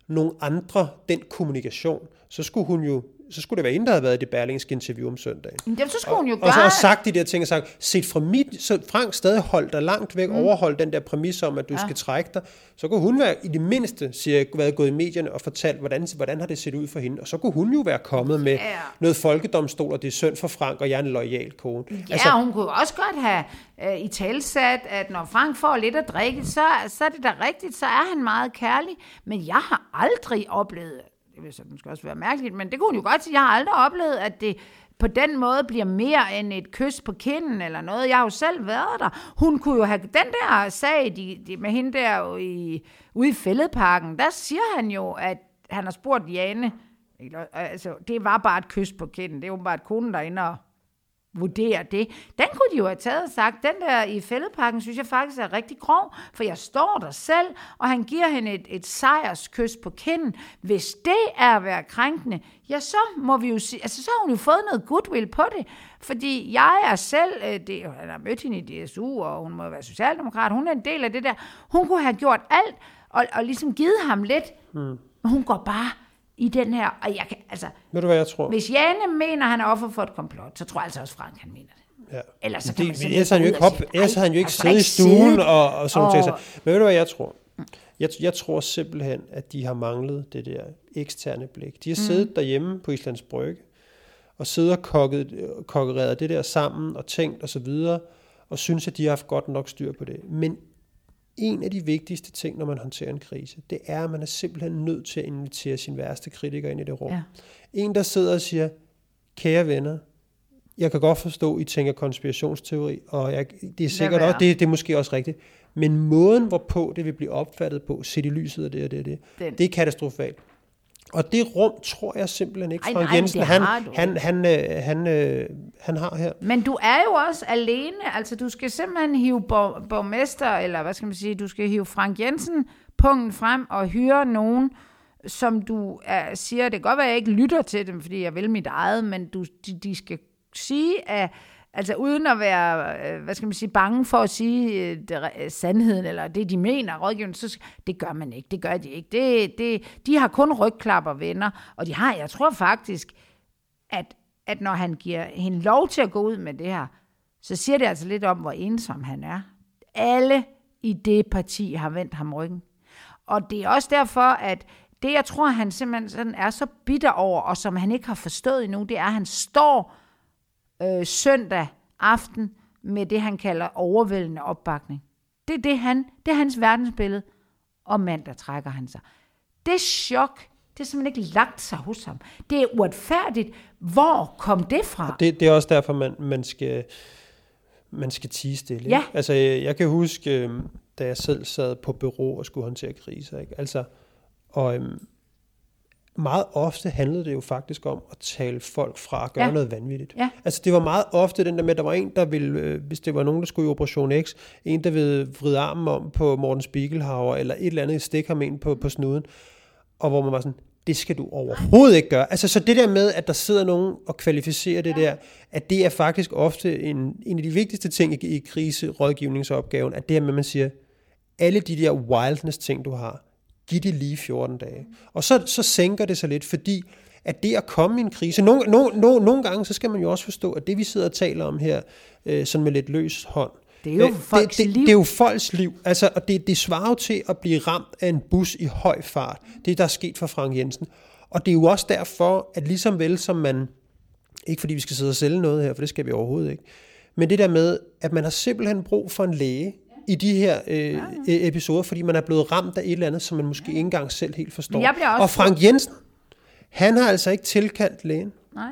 S2: nogle andre den kommunikation, så skulle hun jo så skulle det være hende, der havde været i det berlingske interview om søndagen.
S1: Men det, så skulle hun jo
S2: Og så
S1: gøre...
S2: har sagt de der ting og sagt, set fra mit, så Frank stadig holdt dig langt væk, mm. overholdt den der præmis om, at du ja. skal trække dig, så kunne hun være i det mindste, siger været gået i medierne og fortalt, hvordan, hvordan har det set ud for hende, og så kunne hun jo være kommet med
S1: Ja.
S2: noget folkedomstol, og det er synd for Frank, og jeg er en lojal kone.
S1: Ja, altså, hun kunne også godt have øh, i talsat, at når Frank får lidt at drikke, så, så er det da rigtigt, så er han meget kærlig. Men jeg har aldrig oplevet, vil så måske også være mærkeligt, men det kunne hun jo godt sige, jeg har aldrig oplevet, at det på den måde bliver mere end et kys på kinden eller noget. Jeg har jo selv været der. Hun kunne jo have den der sag de, de, med hende der jo i, ude i fældeparken, der siger han jo, at han har spurgt Jane, eller, altså, det var bare et kys på kinden. Det er jo bare et er inde og vurdere det. Den kunne de jo have taget og sagt, den der i fældepakken, synes jeg faktisk er rigtig grov, for jeg står der selv, og han giver hende et, et sejrskys på kinden. Hvis det er at være krænkende, ja, så må vi jo sige, altså så har hun jo fået noget goodwill på det, fordi jeg er selv, øh, det, han har mødt hende i DSU, og hun må være socialdemokrat, hun er en del af det der. Hun kunne have gjort alt, og, og ligesom givet ham lidt, hmm. men hun går bare i den her, og jeg kan, altså,
S2: Ved du, hvad jeg tror?
S1: hvis Jane mener, han er offer for et komplot, så tror jeg altså også, Frank han mener det.
S2: Ja.
S1: Ellers så
S2: Det,
S1: kan man
S2: men ellers har han jo ikke, hop, ellers har han jo
S1: "Ej,
S2: ikke siddet i stuen
S1: siddet."
S2: og, og sådan.
S1: Og-
S2: Så- Men ved du, hvad jeg tror? Jeg, jeg tror simpelthen, at de har manglet det der eksterne blik. De har siddet derhjemme på Islands Brygge, og siddet og kokket, kokkereret det der sammen, og tænkt og så videre, og synes, at de har haft godt nok styr på det. Men en af de vigtigste ting, når man håndterer en krise, det er, at man er simpelthen nødt til at invitere sin værste kritiker ind i det rum.
S1: Ja.
S2: En, der sidder og siger, kære venner, jeg kan godt forstå, at I tænker konspirationsteori, og jeg, det er sikkert også, det, det er måske også rigtigt. Men måden, hvorpå det vil blive opfattet på, set i lyset af det og det og det, det er katastrofalt. Og det rum tror jeg simpelthen ikke,
S1: Ej,
S2: Frank
S1: nej, men
S2: Jensen, han, han, han, øh, han, øh, han har her.
S1: Men du er jo også alene, altså du skal simpelthen hive borg, borgmester, eller hvad skal man sige, du skal hive Frank Jensen punkten frem og hyre nogen, som du er, siger, det kan godt være, at jeg ikke lytter til dem, fordi jeg vil mit eget, men du, de, de skal sige, at Altså uden at være, øh, hvad skal man sige, bange for at sige øh, det, øh, sandheden, eller det, de mener, rådgivning, så det gør man ikke, det gør de ikke. Det, det, de har kun rygklapper venner, og de har, jeg tror faktisk, at, at når han giver hende lov til at gå ud med det her, så siger det altså lidt om, hvor ensom han er. Alle i det parti har vendt ham ryggen. Og det er også derfor, at det, jeg tror, han simpelthen sådan er så bitter over, og som han ikke har forstået endnu, det er, at han står øh, søndag aften med det, han kalder overvældende opbakning. Det er, det, han, det er hans verdensbillede. Og mandag trækker han sig. Det chok, det er simpelthen ikke lagt sig hos ham. Det er uretfærdigt. Hvor kom det fra?
S2: Det, det er også derfor, man, man skal man skal tige stille.
S1: Ja.
S2: Ikke? Altså, jeg, kan huske, øhm, da jeg selv sad på bureau og skulle håndtere kriser. Ikke? Altså, og øhm, meget ofte handlede det jo faktisk om at tale folk fra at gøre
S1: Ja.
S2: ja. noget vanvittigt.
S1: Ja.
S2: Altså, det var meget ofte den der med, at der var en, der ville, øh, hvis det var nogen, der skulle i Operation X, en, der ville vride armen om på Morten Spiegelhauer, eller et eller andet, stikke ham ind på, på snuden, og hvor man var sådan, det skal du overhovedet ikke gøre. Altså, så det der med, at der sidder nogen og kvalificerer det der, at det er faktisk ofte en, en af de vigtigste ting i, i kriserådgivningsopgaven, at det her med, at man siger, alle de der wildness ting, du har, giv det lige 14 dage. Og så, så sænker det sig lidt, fordi at det at komme i en krise, nogle, nogle, nogle, nogle gange, så skal man jo også forstå, at det vi sidder og taler om her, øh, sådan med lidt løs hånd,
S1: Det er jo
S2: øh,
S1: folks
S2: det, det,
S1: liv.
S2: Det er jo folks liv, altså, og det, det svarer jo til at blive ramt af en bus i høj fart. Det, der er sket for Frank Jensen. Og det er jo også derfor, at ligesom vel som man, ikke fordi vi skal sidde og sælge noget her, for det skal vi overhovedet ikke, men det der med, at man har simpelthen brug for en læge i de her øh, ja. episoder, fordi man er blevet ramt af et eller andet, som man måske ikke engang selv helt forstår.
S1: Jeg også-
S2: og Frank Jensen, Han har altså ikke tilkaldt lægen.
S1: Nej.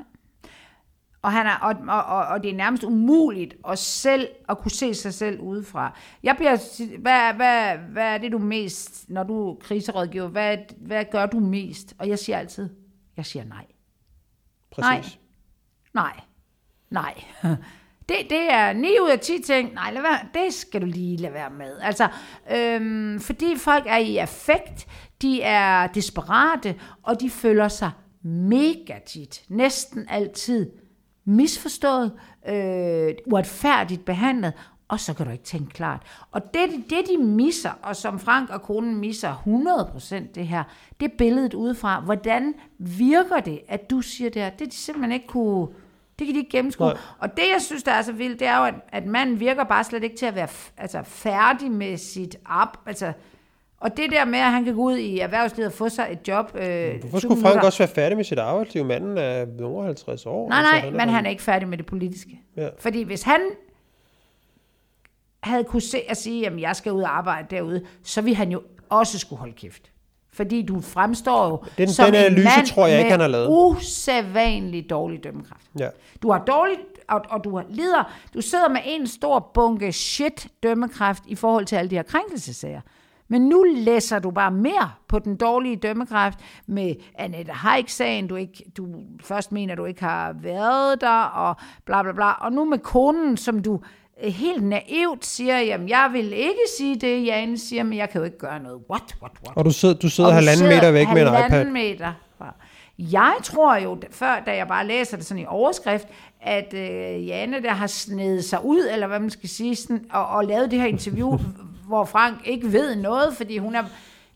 S1: Og, han er, og, og, og, det er nærmest umuligt at selv at kunne se sig selv udefra. Jeg bliver, hvad, hvad, hvad er det du mest, når du er kriserådgiver, hvad, hvad gør du mest? Og jeg siger altid, jeg siger nej.
S2: Præcis.
S1: Nej. Nej. Det, det er 9 ud af 10 ting, nej, lad være, det skal du lige lade være med. Altså, øhm, fordi folk er i affekt, de er desperate, og de føler sig mega tit, næsten altid misforstået, øh, uretfærdigt behandlet, og så kan du ikke tænke klart. Og det, det de misser, og som Frank og konen misser 100% det her, det er billedet udefra. Hvordan virker det, at du siger det her? Det er de simpelthen ikke kunne... Det kan de ikke gennemskue.
S2: Nej.
S1: Og det, jeg synes, der er så vildt, det er jo, at, at manden virker bare slet ikke til at være altså, færdig med sit op. Altså, og det der med, at han kan gå ud i erhvervslivet og få sig et job... Øh,
S2: Hvorfor
S1: 20
S2: skulle Frank også være færdig med sit arbejdsliv? Manden er over 50 år.
S1: Nej,
S2: altså,
S1: nej, men han er ikke færdig med det politiske.
S2: Ja.
S1: Fordi hvis han havde kunne se at sige, at jeg skal ud og arbejde derude, så ville han jo også skulle holde kæft. Fordi du fremstår jo
S2: Den-
S1: som
S2: den
S1: en
S2: analyse
S1: mand
S2: tror jeg ikke, han har lavet.
S1: usædvanlig dårlig dømmekraft.
S2: Ja.
S1: Du har dårligt, og, og du har lider, du sidder med en stor bunke shit dømmekraft i forhold til alle de her krænkelsesager. Men nu læser du bare mere på den dårlige dømmekraft med Annette Haik-sagen, du, ikke, du først mener, du ikke har været der, og bla bla bla. Og nu med konen, som du helt naivt siger, jamen jeg vil ikke sige det, Jane siger, men jeg kan jo ikke gøre noget. What, what, what?
S2: Og du sidder, du sidder
S1: Og
S2: halvanden meter væk med en iPad.
S1: meter fra. Jeg tror jo, før da jeg bare læser det sådan i overskrift, at øh, Janne der har snedet sig ud, eller hvad man skal sige, sådan, og, og lavet det her interview, hvor Frank ikke ved noget, fordi hun er...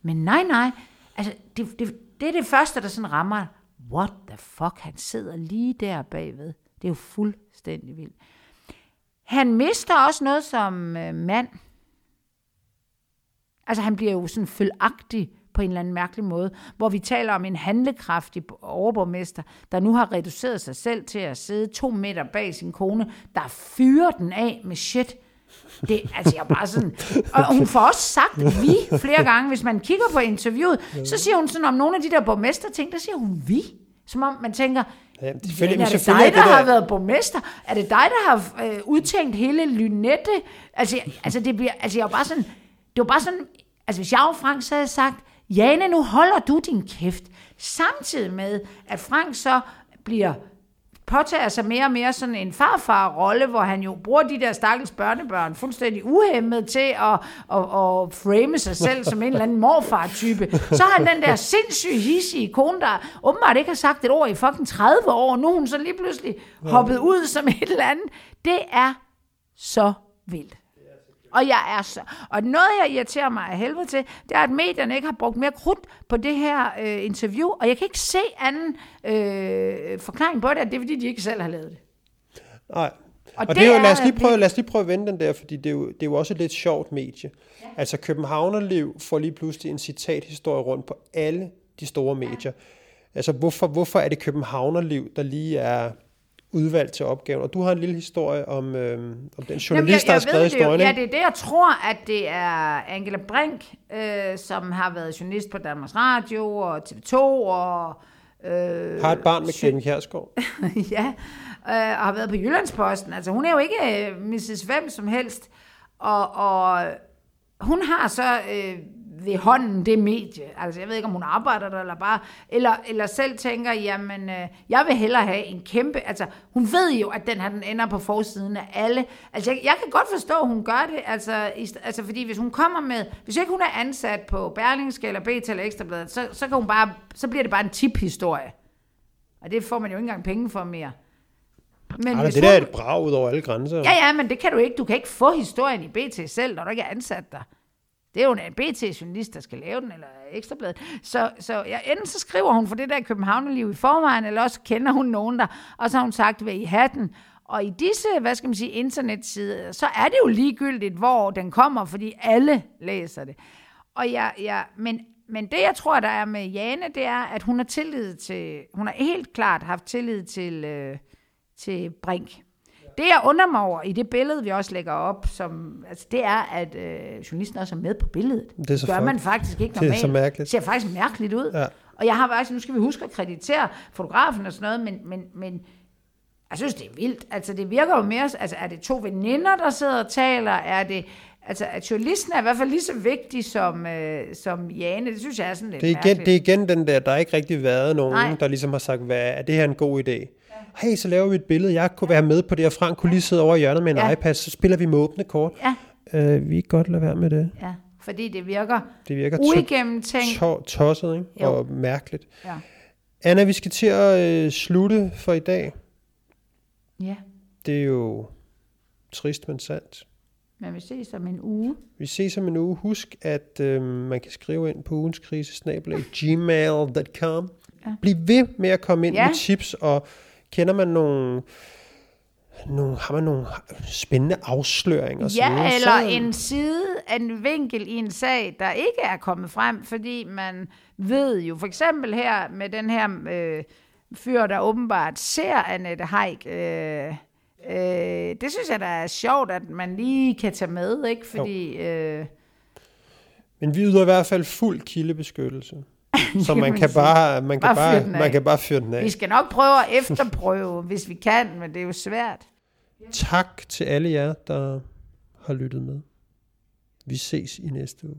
S1: Men nej, nej, altså det, det, det er det første, der sådan rammer. What the fuck, han sidder lige der bagved. Det er jo fuldstændig vildt. Han mister også noget som øh, mand. Altså han bliver jo sådan følagtig på en eller anden mærkelig måde, hvor vi taler om en handlekraftig overborgmester, der nu har reduceret sig selv til at sidde to meter bag sin kone, der fyrer den af med shit. Det, altså jeg er bare sådan, og hun får også sagt vi flere gange, hvis man kigger på interviewet, så siger hun sådan om nogle af de der borgmester ting, der siger hun vi. Som om man tænker,
S2: Ja, selvfølgelig-
S1: Jane,
S2: men
S1: er det dig,
S2: er
S1: der,
S2: det
S1: har
S2: der-
S1: været borgmester? Er det dig, der har øh, udtænkt hele Lynette? Altså, altså, det bliver, altså, jeg var bare sådan, det var bare sådan, altså, hvis jeg var Frank, så havde sagt, Jane, nu holder du din kæft. Samtidig med, at Frank så bliver påtager sig mere og mere sådan en farfar-rolle, hvor han jo bruger de der stakkels børnebørn fuldstændig uhemmet til at, at, at frame sig selv som en eller anden morfar-type. Så har han den der sindssyge hissige kone, der åbenbart ikke har sagt et ord i fucking 30 år, nu er hun så lige pludselig hoppet ud som et eller andet. Det er så vildt. Og jeg er så, og noget, jeg irriterer mig af helvede til, det er, at medierne ikke har brugt mere krudt på det her øh, interview, og jeg kan ikke se anden øh, forklaring på det, at det er, fordi de ikke selv har lavet det.
S2: Nej.
S1: Og
S2: Og,
S1: det
S2: det, er jo, lad os, lige prøve, lad os lige prøve at vende den der, fordi det er jo, det er jo også et lidt sjovt medie. Ja. Altså Københavnerliv får lige pludselig en citathistorie rundt på alle de store medier. Altså hvorfor, hvorfor er det Københavnerliv, der lige er udvalgt til opgaven? Og du har en lille historie om, øhm, om den journalist, der har skrevet
S1: det jo.
S2: historien.
S1: Ja,
S2: ikke?
S1: det er det, jeg tror, at det er Angela Brink, øh, som har været journalist på Danmarks Radio og TV2 og... Øh,
S2: Har et barn med Clemen Kjærsgaard.
S1: ja, øh, og har været på Jyllandsposten. Altså, hun er jo ikke øh, Mrs. Hvem som helst. Og, og hun har så øh, ved hånden det medie. Altså, jeg ved ikke, om hun arbejder der, eller bare... Eller, eller selv tænker, jamen, øh, jeg vil hellere have en kæmpe... Altså, hun ved jo, at den her, den ender på forsiden af alle. Altså, jeg, jeg kan godt forstå, at hun gør det. Altså, i, altså, fordi hvis hun kommer med... Hvis ikke hun er ansat på Berlingske, eller BT eller Ekstrabladet, så, så, kan hun bare, så bliver det bare en tip-historie. Og det får man jo ikke engang penge for mere. Men hvis
S2: det der er
S1: hun-
S2: et brag ud over alle grænser.
S1: Ja, ja, men det kan du ikke. Du kan ikke få historien i BT selv, når du ikke er ansat der. Det er jo en BT-journalist, der skal lave den, eller Ekstrabladet. Så, så ja, enten så skriver hun for det der Københavnerliv i forvejen, eller også kender hun nogen der, og så har hun sagt, vil I have den? Og i disse, hvad skal man sige, internetsider, så er det jo ligegyldigt, hvor den kommer, fordi alle læser det. Og jeg, jeg, men, men det, jeg tror, der er med Jane, det er, at hun har tillid til, hun har helt klart haft tillid til, øh, til Brink. Det, jeg undrer mig over i det billede, vi også lægger op, som, altså, det er, at øh, journalisten også er med på billedet.
S2: Det er så
S1: gør
S2: fuck-
S1: man faktisk ikke
S2: det er
S1: normalt.
S2: så mærkeligt.
S1: ser faktisk mærkeligt ud.
S2: Ja.
S1: Og jeg har faktisk, nu skal vi huske at kreditere fotografen og sådan noget, men, men, men jeg synes, det er vildt. Altså, det virker jo mere, altså, er det to veninder, der sidder og taler? Er det, altså, at journalisten er i hvert fald lige så vigtig som, øh, som Jane. Det synes jeg er sådan lidt
S2: Det er, igen,
S1: mærkeligt.
S2: det er igen den der, der har ikke rigtig været nogen.
S1: Nej.
S2: der ligesom har sagt, hvad, er det her en god idé? Ja. Hey, så laver vi et billede. Jeg kunne være med på det, og Frank kunne lige sidde over i hjørnet med en
S1: Ja.
S2: ja. iPad, så spiller vi med åbne kort.
S1: Ja,
S2: Øh, vi kan godt lade være med det.
S1: ja, fordi det virker
S2: Det virker
S1: uigennemtænkt.
S2: to- tosset ikke?
S1: Jo.
S2: og mærkeligt.
S1: Ja.
S2: Anna, vi skal til at øh, slutte for i dag.
S1: ja,
S2: Det er jo trist, men sandt.
S1: men vi ses om en uge.
S2: Vi ses om en uge. Husk, at øh, man kan skrive ind på ugenskrise-gmail.com.
S1: Ja.
S2: Bliv ved med at komme ind
S1: Ja.
S2: med tips, og kender man nogle, nogle, har man nogle spændende afsløringer? så
S1: Ja,
S2: så-
S1: eller en side, en vinkel i en sag, der ikke er kommet frem, fordi man ved jo, for eksempel her med den her øh, fyr, der åbenbart ser Annette Haik, øh, øh, det synes jeg, der er sjovt, at man lige kan tage med, ikke? Fordi, øh,
S2: Men vi yder i hvert fald fuld kildebeskyttelse. Så man kan bare, man kan
S1: bare
S2: bare, man kan bare fyre den af.
S1: vi skal nok prøve at efterprøve, hvis vi kan, men det er jo svært.
S2: Tak til alle jer, der har lyttet med. Vi ses i næste uge.